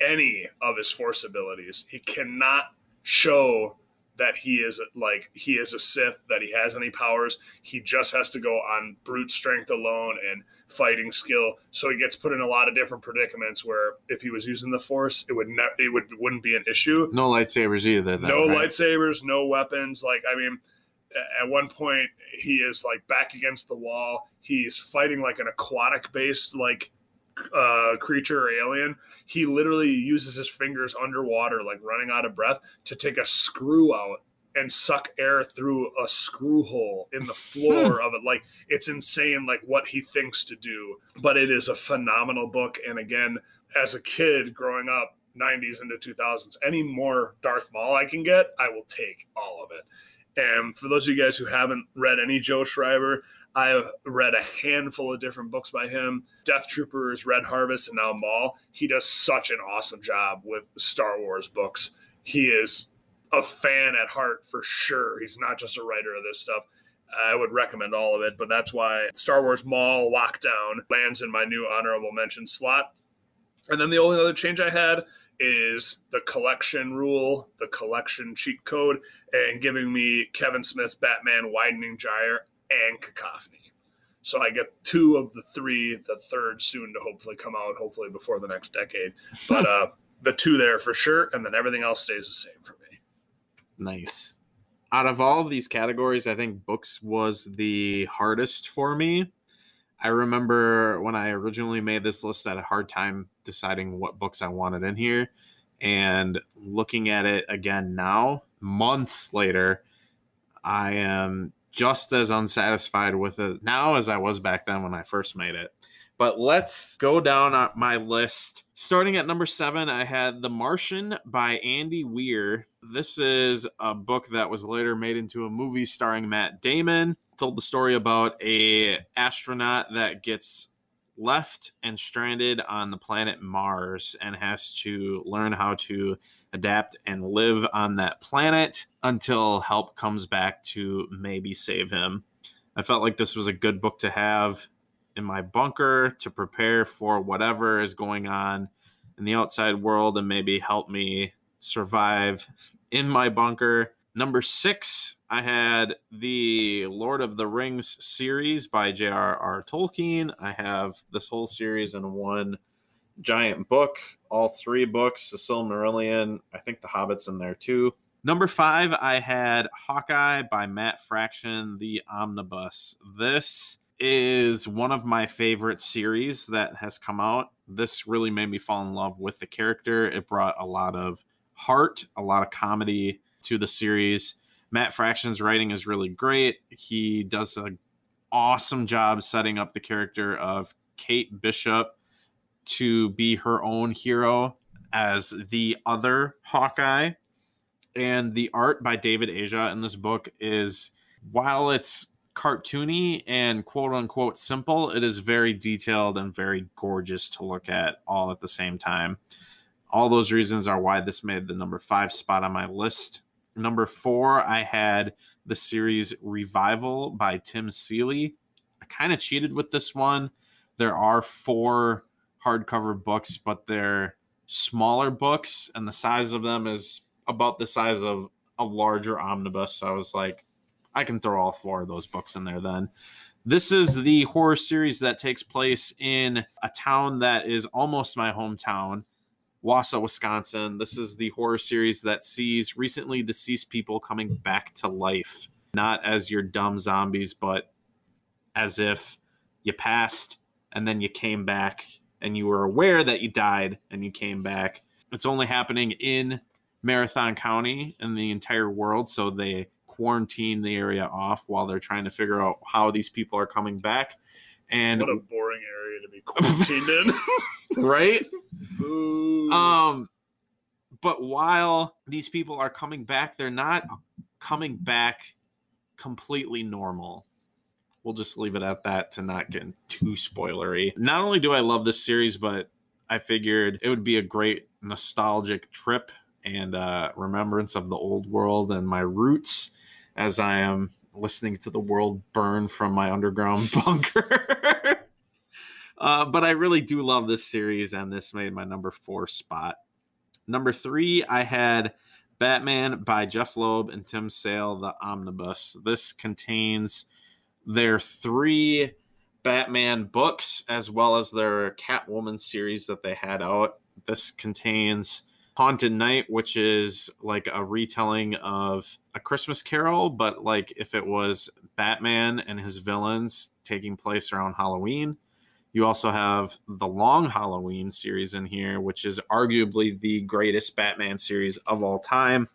any of his force abilities. He cannot show that he is like he is a Sith, that he has any powers. He just has to go on brute strength alone and fighting skill. So he gets put in a lot of different predicaments where if he was using the Force, it would ne- it would wouldn't be an issue. No lightsabers either. Though, no right? lightsabers, no weapons. Like I mean, at one point he is like back against the wall. He's fighting like an aquatic based like uh, creature or alien, he literally uses his fingers underwater, like running out of breath, to take a screw out and suck air through a screw hole in the floor of it. Like it's insane, like what he thinks to do. But it is a phenomenal book. And again, as a kid growing up, 90s into 2000s, any more Darth Maul I can get, I will take all of it. And for those of you guys who haven't read any Joe Schreiber, I read a handful of different books by him. Death Troopers, Red Harvest, and now Maul. He does such an awesome job with Star Wars books. He is a fan at heart for sure. He's not just a writer of this stuff. I would recommend all of it, but that's why Star Wars Maul Lockdown lands in my new honorable mention slot. And then the only other change I had is the collection rule, the collection cheat code, and giving me Kevin Smith's Batman Widening Gyre and Cacophony. So I get two of the three, the third soon to hopefully come out, hopefully before the next decade. But uh, the two there for sure, and then everything else stays the same for me. Nice. Out of all of these categories, I think books was the hardest for me. I remember when I originally made this list, I had a hard time deciding what books I wanted in here. And looking at it again now, months later, I am just as unsatisfied with it now as I was back then when I first made it. But let's go down my list. Starting at number seven, I had The Martian by Andy Weir. This is a book that was later made into a movie starring Matt Damon. Told the story about a astronaut that gets left and stranded on the planet Mars and has to learn how to adapt and live on that planet until help comes back to maybe save him. I felt like this was a good book to have in my bunker to prepare for whatever is going on in the outside world and maybe help me survive in my bunker. Number six, I had the Lord of the Rings series by J.R.R. Tolkien. I have this whole series in one giant book, all three books, the Silmarillion. I think the Hobbit's in there too. Number five, I had Hawkeye by Matt Fraction, the omnibus. This is one of my favorite series that has come out. This really made me fall in love with the character. It brought a lot of heart, a lot of comedy to the series. Matt Fraction's writing is really great. He does an awesome job setting up the character of Kate Bishop to be her own hero as the other Hawkeye. And the art by David Aja in this book is, while it's cartoony and quote unquote simple, it is very detailed and very gorgeous to look at all at the same time. All those reasons are why this made the number five spot on my list. Number four, I had the series Revival by Tim Seeley. I kind of cheated with this one. There are four hardcover books, but they're smaller books, and the size of them is about the size of a larger omnibus. So I was like, I can throw all four of those books in there then. This is the horror series that takes place in a town that is almost my hometown, Wausau, Wisconsin. This is the horror series that sees recently deceased people coming back to life, not as your dumb zombies, but as if you passed and then you came back and you were aware that you died and you came back. It's only happening in Marathon County and the entire world, so they quarantine the area off while they're trying to figure out how these people are coming back. And what a boring area to be quarantined in, right? Um, but while these people are coming back, they're not coming back completely normal. We'll just leave it at that to not get too spoilery. Not only do I love this series, but I figured it would be a great nostalgic trip and uh, remembrance of the old world and my roots as I am listening to the world burn from my underground bunker. uh, but I really do love this series, and this made my number four spot. Number three, I had Batman by Jeph Loeb and Tim Sale, the omnibus. This contains their three Batman books as well as their Catwoman series that they had out. This contains Haunted Knight, which is like a retelling of A Christmas Carol, but like if it was Batman and his villains taking place around Halloween. You also have the Long Halloween series in here, which is arguably the greatest Batman series of all time.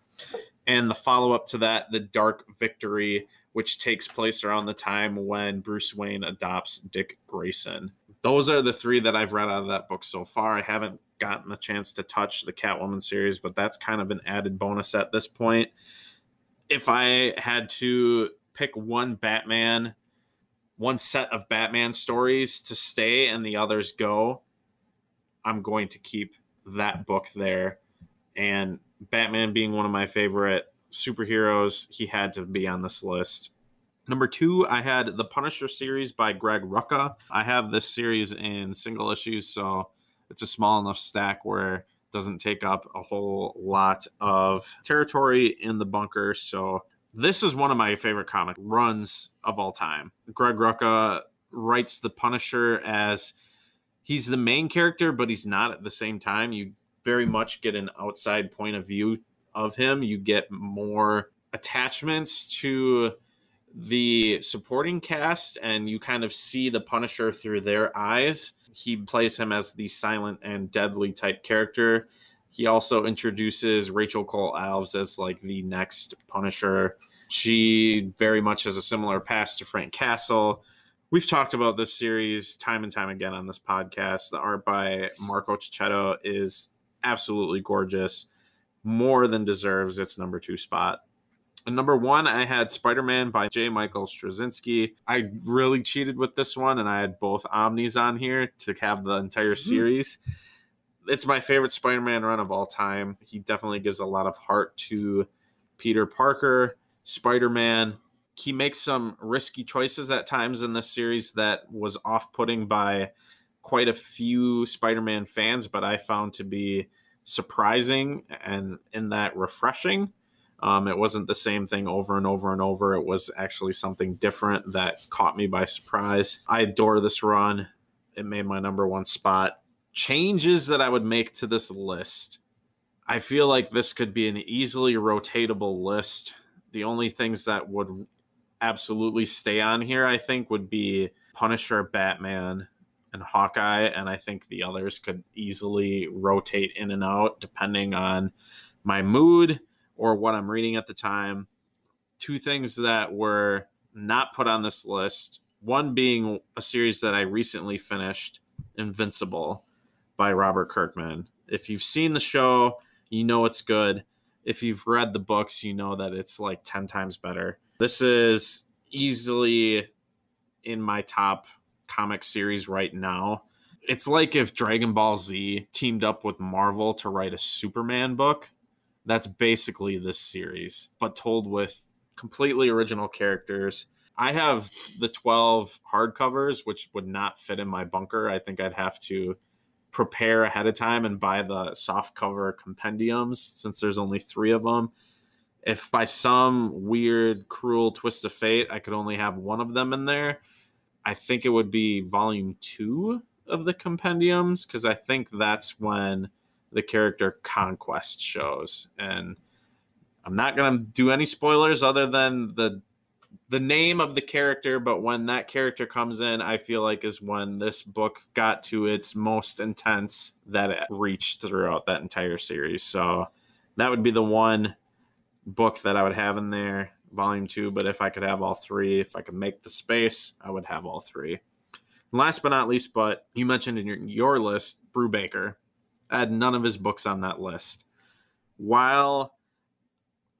And the follow up to that, The Dark Victory, which takes place around the time when Bruce Wayne adopts Dick Grayson. Those are the three that I've read out of that book so far. I haven't gotten a chance to touch the Catwoman series, but that's kind of an added bonus at this point. If I had to pick one Batman one set of Batman stories to stay and the others go, I'm going to keep that book there. And Batman being one of my favorite superheroes, he had to be on this list. Number two, I had the Punisher series by Greg Rucka. I have this series in single issues, so it's a small enough stack where it doesn't take up a whole lot of territory in the bunker. So this is one of my favorite comic runs of all time. Greg Rucka writes the Punisher as he's the main character, but he's not at the same time. You very much get an outside point of view of him. You get more attachments to the supporting cast, and you kind of see the Punisher through their eyes. He plays him as the silent and deadly type character he also introduces Rachel Cole Alves as like the next Punisher. She very much has a similar past to Frank Castle. We've talked about this series time and time again on this podcast. The art by Marco Checchetto is absolutely gorgeous, more than deserves its number two spot. And number one, I had Spider Man by J. Michael Straczynski. I really cheated with this one, and I had both Omnis on here to have the entire mm-hmm. series. It's my favorite Spider-Man run of all time. He definitely gives a lot of heart to Peter Parker, Spider-Man. He makes some risky choices at times in this series that was off-putting by quite a few Spider-Man fans, but I found to be surprising and in that refreshing. Um, it wasn't the same thing over and over and over. It was actually something different that caught me by surprise. I adore this run. It made my number one spot changes that I would make to this list. I feel like this could be an easily rotatable list. The only things that would absolutely stay on here, I think, would be Punisher, Batman, and Hawkeye. And I think the others could easily rotate in and out depending on my mood or what I'm reading at the time. Two things that were not put on this list one being a series that I recently finished, Invincible by Robert Kirkman. If you've seen the show, you know it's good. If you've read the books, you know that it's like 10 times better. This is easily in my top comic series right now. It's like if Dragon Ball Z teamed up with Marvel to write a Superman book. That's basically this series, but told with completely original characters. I have the 12 hardcovers, which would not fit in my bunker. I think I'd have to prepare ahead of time and buy the soft cover compendiums since there's only three of them. If by some weird, cruel twist of fate, I could only have one of them in there, I think it would be volume two of the compendiums because I think that's when the character Conquest shows. And I'm not going to do any spoilers other than the the name of the character, but when that character comes in, I feel like is when this book got to its most intense that it reached throughout that entire series. So that would be the one book that I would have in there, volume two. But if I could have all three, if I could make the space, I would have all three. And last but not least, but you mentioned in your, your list, Brubaker. I had none of his books on that list. While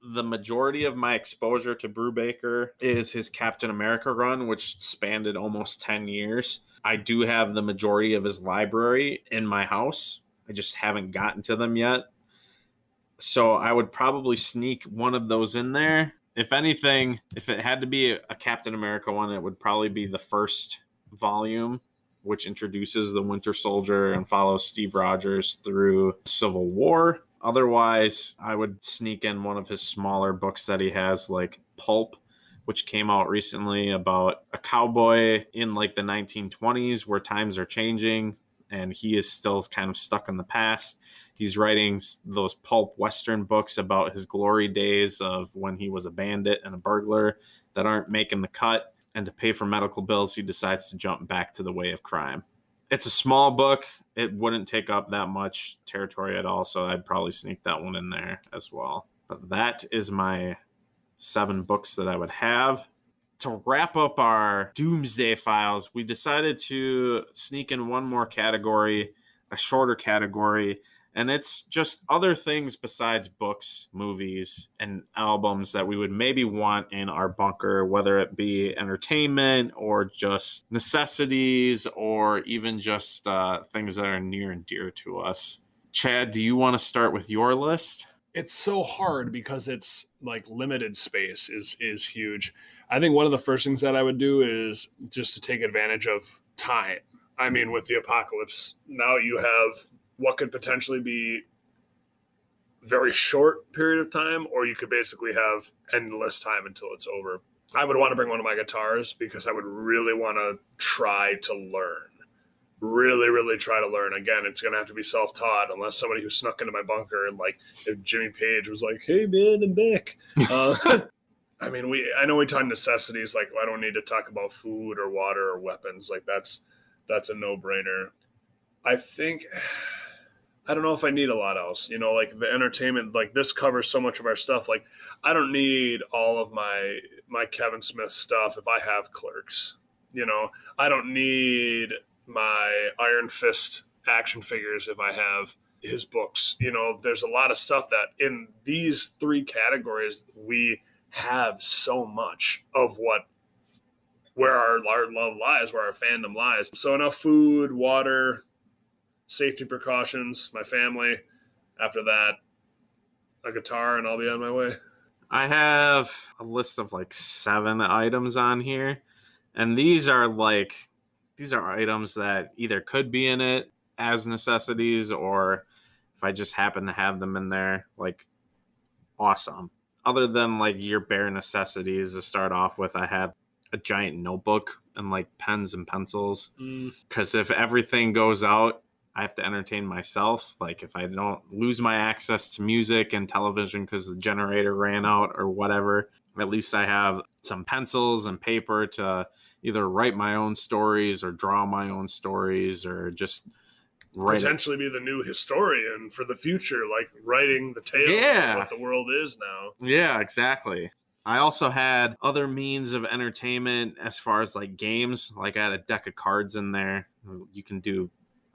the majority of my exposure to Brubaker is his Captain America run, which spanned almost 10 years. I do have the majority of his library in my house. I just haven't gotten to them yet. So I would probably sneak one of those in there. If anything, if it had to be a Captain America one, it would probably be the first volume, which introduces the Winter Soldier and follows Steve Rogers through Civil War Otherwise, I would sneak in one of his smaller books that he has, like Pulp, which came out recently about a cowboy in like the 1920s where times are changing and he is still kind of stuck in the past. He's writing those pulp western books about his glory days of when he was a bandit and a burglar that aren't making the cut. And to pay for medical bills, he decides to jump back to the way of crime. it's a small book. It wouldn't take up that much territory at all, so I'd probably sneak that one in there as well. But that is my seven books that I would have. To wrap up our doomsday files, we decided to sneak in one more category, a shorter category, and it's just other things besides books, movies, and albums that we would maybe want in our bunker, whether it be entertainment or just necessities or even just uh, things that are near and dear to us. Chad, do you want to start with your list? It's so hard because it's like limited space is is huge. I think one of the first things that I would do is just to take advantage of time. I mean, with the apocalypse, now you have what could potentially be very short period of time or you could basically have endless time until it's over. I would want to bring one of my guitars because i would really want to try to learn. Really really try to learn. Again it's going to have to be self-taught unless somebody who snuck into my bunker and like if jimmy page was like hey man i'm back. Uh, i mean we i know we talk necessities like i don't need to talk about food or water or weapons. Like that's that's a no-brainer. I think I don't know if I need a lot else. You know, like the entertainment, like this covers so much of our stuff. Like, I don't need all of my my Kevin Smith stuff if I have Clerks. You know, I don't need my Iron Fist action figures if I have his books. You know, there's a lot of stuff that in these three categories we have so much of what where our, our love lies, where our fandom lies. So enough food, water, safety precautions, my family. After that, a guitar, and I'll be on my way. I have a list of like seven items on here, and these are like these are items that either could be in it as necessities, or if I just happen to have them in there, like awesome. Other than like your bare necessities to start off with, I have a giant notebook and like pens and pencils. Because mm. if everything goes out, I have to entertain myself. Like if I don't lose my access to music and television because the generator ran out or whatever, at least I have some pencils and paper to either write my own stories or draw my own stories or just potentially it. be the new historian for the future, like writing the tale yeah. of what the world is now. Yeah, exactly. I also had other means of entertainment as far as like games. Like I had a deck of cards in there. You can do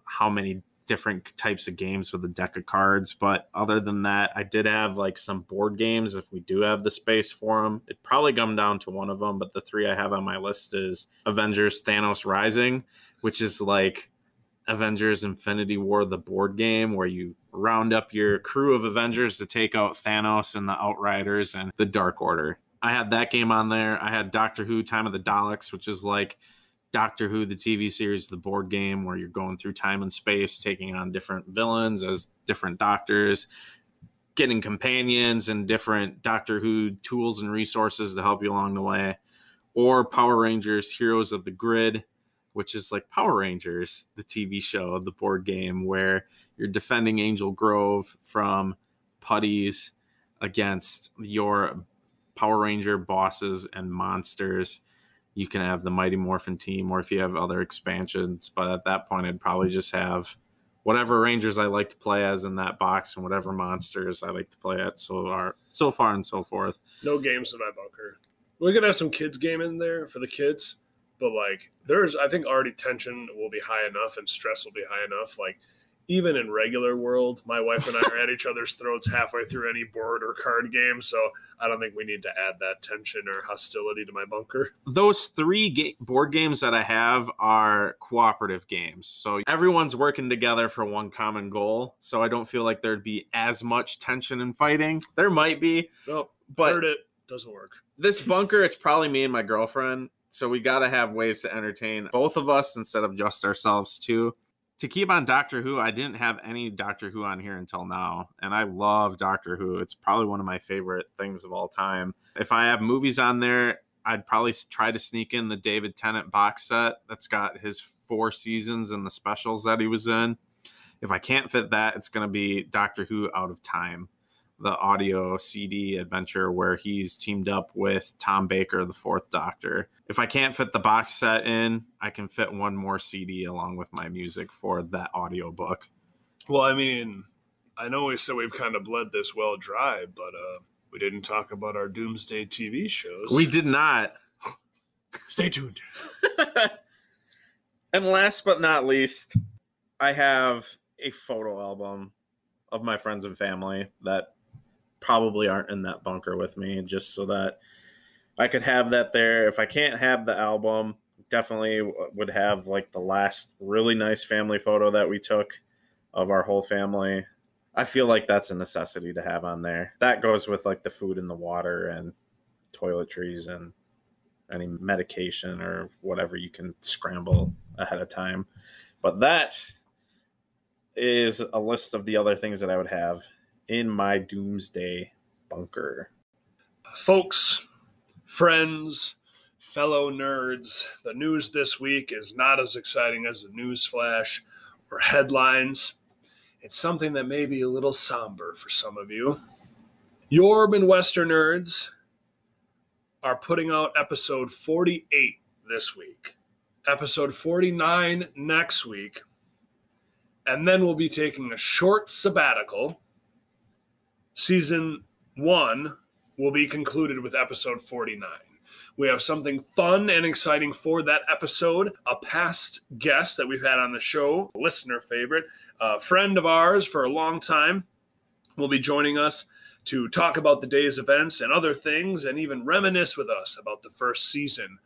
how many different types of games with a deck of cards. But other than that, I did have like some board games if we do have the space for them. It'd probably come down to one of them, but the three I have on my list is Avengers Thanos Rising, which is like Avengers Infinity War, the board game where you round up your crew of Avengers to take out Thanos and the Outriders and the Dark Order. I had that game on there. I had Doctor Who Time of the Daleks, which is like Doctor Who, the TV series, the board game, where you're going through time and space, taking on different villains as different doctors, getting companions and different Doctor Who tools and resources to help you along the way. Or Power Rangers Heroes of the Grid, which is like Power Rangers, the TV show, the board game, where you're defending Angel Grove from putties against your Power Ranger bosses and monsters you can have the Mighty Morphin team, or if you have other expansions. But at that point, I'd probably just have whatever Rangers I like to play as in that box, and whatever monsters I like to play at. So far, so far and so forth. No games in my bunker. We're gonna have some kids game in there for the kids, but like there's, I think already tension will be high enough and stress will be high enough. Like even in regular world, my wife and I are at each other's throats halfway through any board or card game. So I don't think we need to add that tension or hostility to my bunker. Those three ga- board games that I have are cooperative games. So everyone's working together for one common goal. So I don't feel like there'd be as much tension and fighting. There might be. Nope. But heard it. Doesn't work. This bunker, it's probably me and my girlfriend. So we got to have ways to entertain both of us instead of just ourselves too to keep on Doctor Who, I didn't have any Doctor Who on here until now, and I love Doctor Who. It's probably one of my favorite things of all time. If I have movies on there, I'd probably try to sneak in the David Tennant box set that's got his four seasons and the specials that he was in. If I can't fit that, it's going to be Doctor Who Out of Time, the audio CD adventure where he's teamed up with Tom Baker, the Fourth Doctor. If I can't fit the box set in, I can fit one more CD along with my music for that audiobook. Well, I mean, I know we said we've kind of bled this well dry, but uh, we didn't talk about our Doomsday TV shows. We did not. Stay tuned. and last but not least, I have a photo album of my friends and family that probably aren't in that bunker with me, just so that I could have that there. If I can't have the album, definitely would have like the last really nice family photo that we took of our whole family. I feel like that's a necessity to have on there. That goes with like the food and the water and toiletries and any medication or whatever you can scramble ahead of time. But that is a list of the other things that I would have in my doomsday bunker. Folks, friends, fellow nerds, the news this week is not as exciting as the news flash or headlines. It's something that may be a little somber for some of you. your Midwestern nerds are putting out episode 48 this week, episode 49 next week, and then we'll be taking a short sabbatical. Season one will be concluded with episode 49. We have something fun and exciting for that episode. A past guest that we've had on the show, listener favorite, a friend of ours for a long time, will be joining us to talk about the day's events and other things, and even reminisce with us about the first season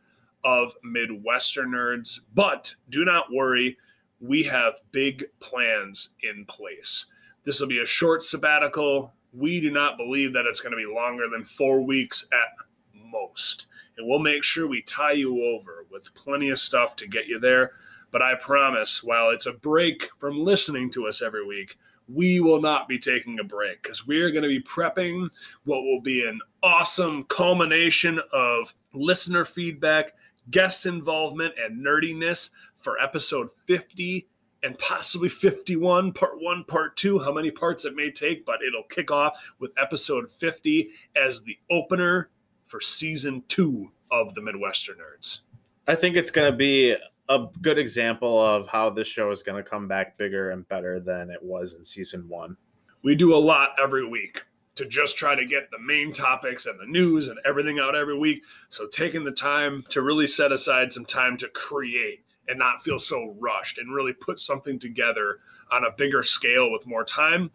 of Midwestern Nerds. But do not worry, we have big plans in place. This will be a short sabbatical. We do not believe that it's going to be longer than four weeks at most. And we'll make sure we tie you over with plenty of stuff to get you there. But I promise, while it's a break from listening to us every week, we will not be taking a break because we are going to be prepping what will be an awesome culmination of listener feedback, guest involvement, and nerdiness for episode 50 and possibly 51, part one, part two, how many parts it may take, but it'll kick off with episode 50 as the opener for season two of the Midwestern Nerds. I think it's going to be a good example of how this show is going to come back bigger and better than it was in season one. We do a lot every week to just try to get the main topics and the news and everything out every week. So, taking the time to really set aside some time to create and not feel so rushed and really put something together on a bigger scale with more time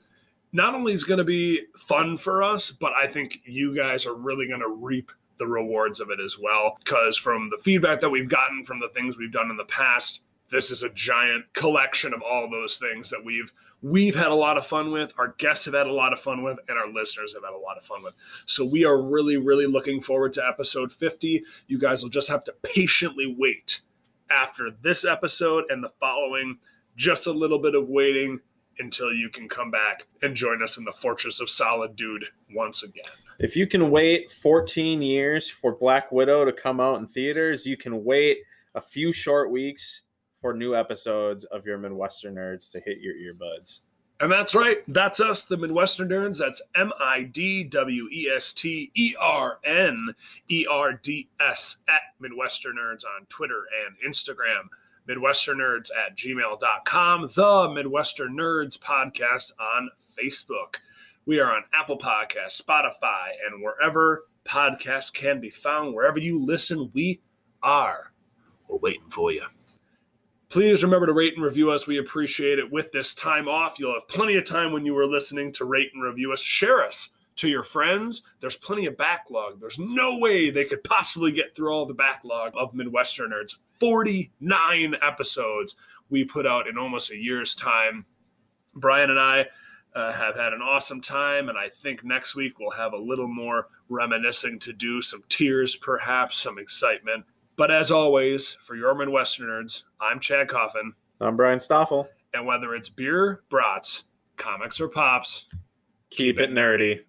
not only is going to be fun for us but i think you guys are really going to reap the rewards of it as well. Because from the feedback that we've gotten from the things we've done in the past this is a giant collection of all those things that we've we've had a lot of fun with our guests have had a lot of fun with and our listeners have had a lot of fun with. So we are really really looking forward to episode 50 you guys will just have to patiently wait after this episode and the following. Just a little bit of waiting until you can come back and join us in the Fortress of Solid Dude once again. If you can wait 14 years for Black Widow to come out in theaters, you can wait a few short weeks for new episodes of your Midwestern Nerds to hit your earbuds. And that's right. That's us, the Midwestern Nerds. That's M I D W E S T E R N E R D S at Midwestern Nerds on Twitter and Instagram. Midwestern Nerds at gmail.com. The Midwestern Nerds podcast on Facebook. We are on Apple Podcasts, Spotify, and wherever podcasts can be found. Wherever you listen, we are. We're waiting for you. Please remember to rate and review us. We appreciate it. With this time off, you'll have plenty of time when you are listening to rate and review us. Share us to your friends. There's plenty of backlog. There's no way they could possibly get through all the backlog of Midwesterners. 49 episodes we put out in almost a year's time. Brian and I uh, have had an awesome time, and I think next week we'll have a little more reminiscing to do, some tears, perhaps, some excitement. But as always, for your Midwestern nerds, I'm Chad Coffin. I'm Brian Stoffel. And whether it's beer, brats, comics, or pops, keep, keep it nerdy.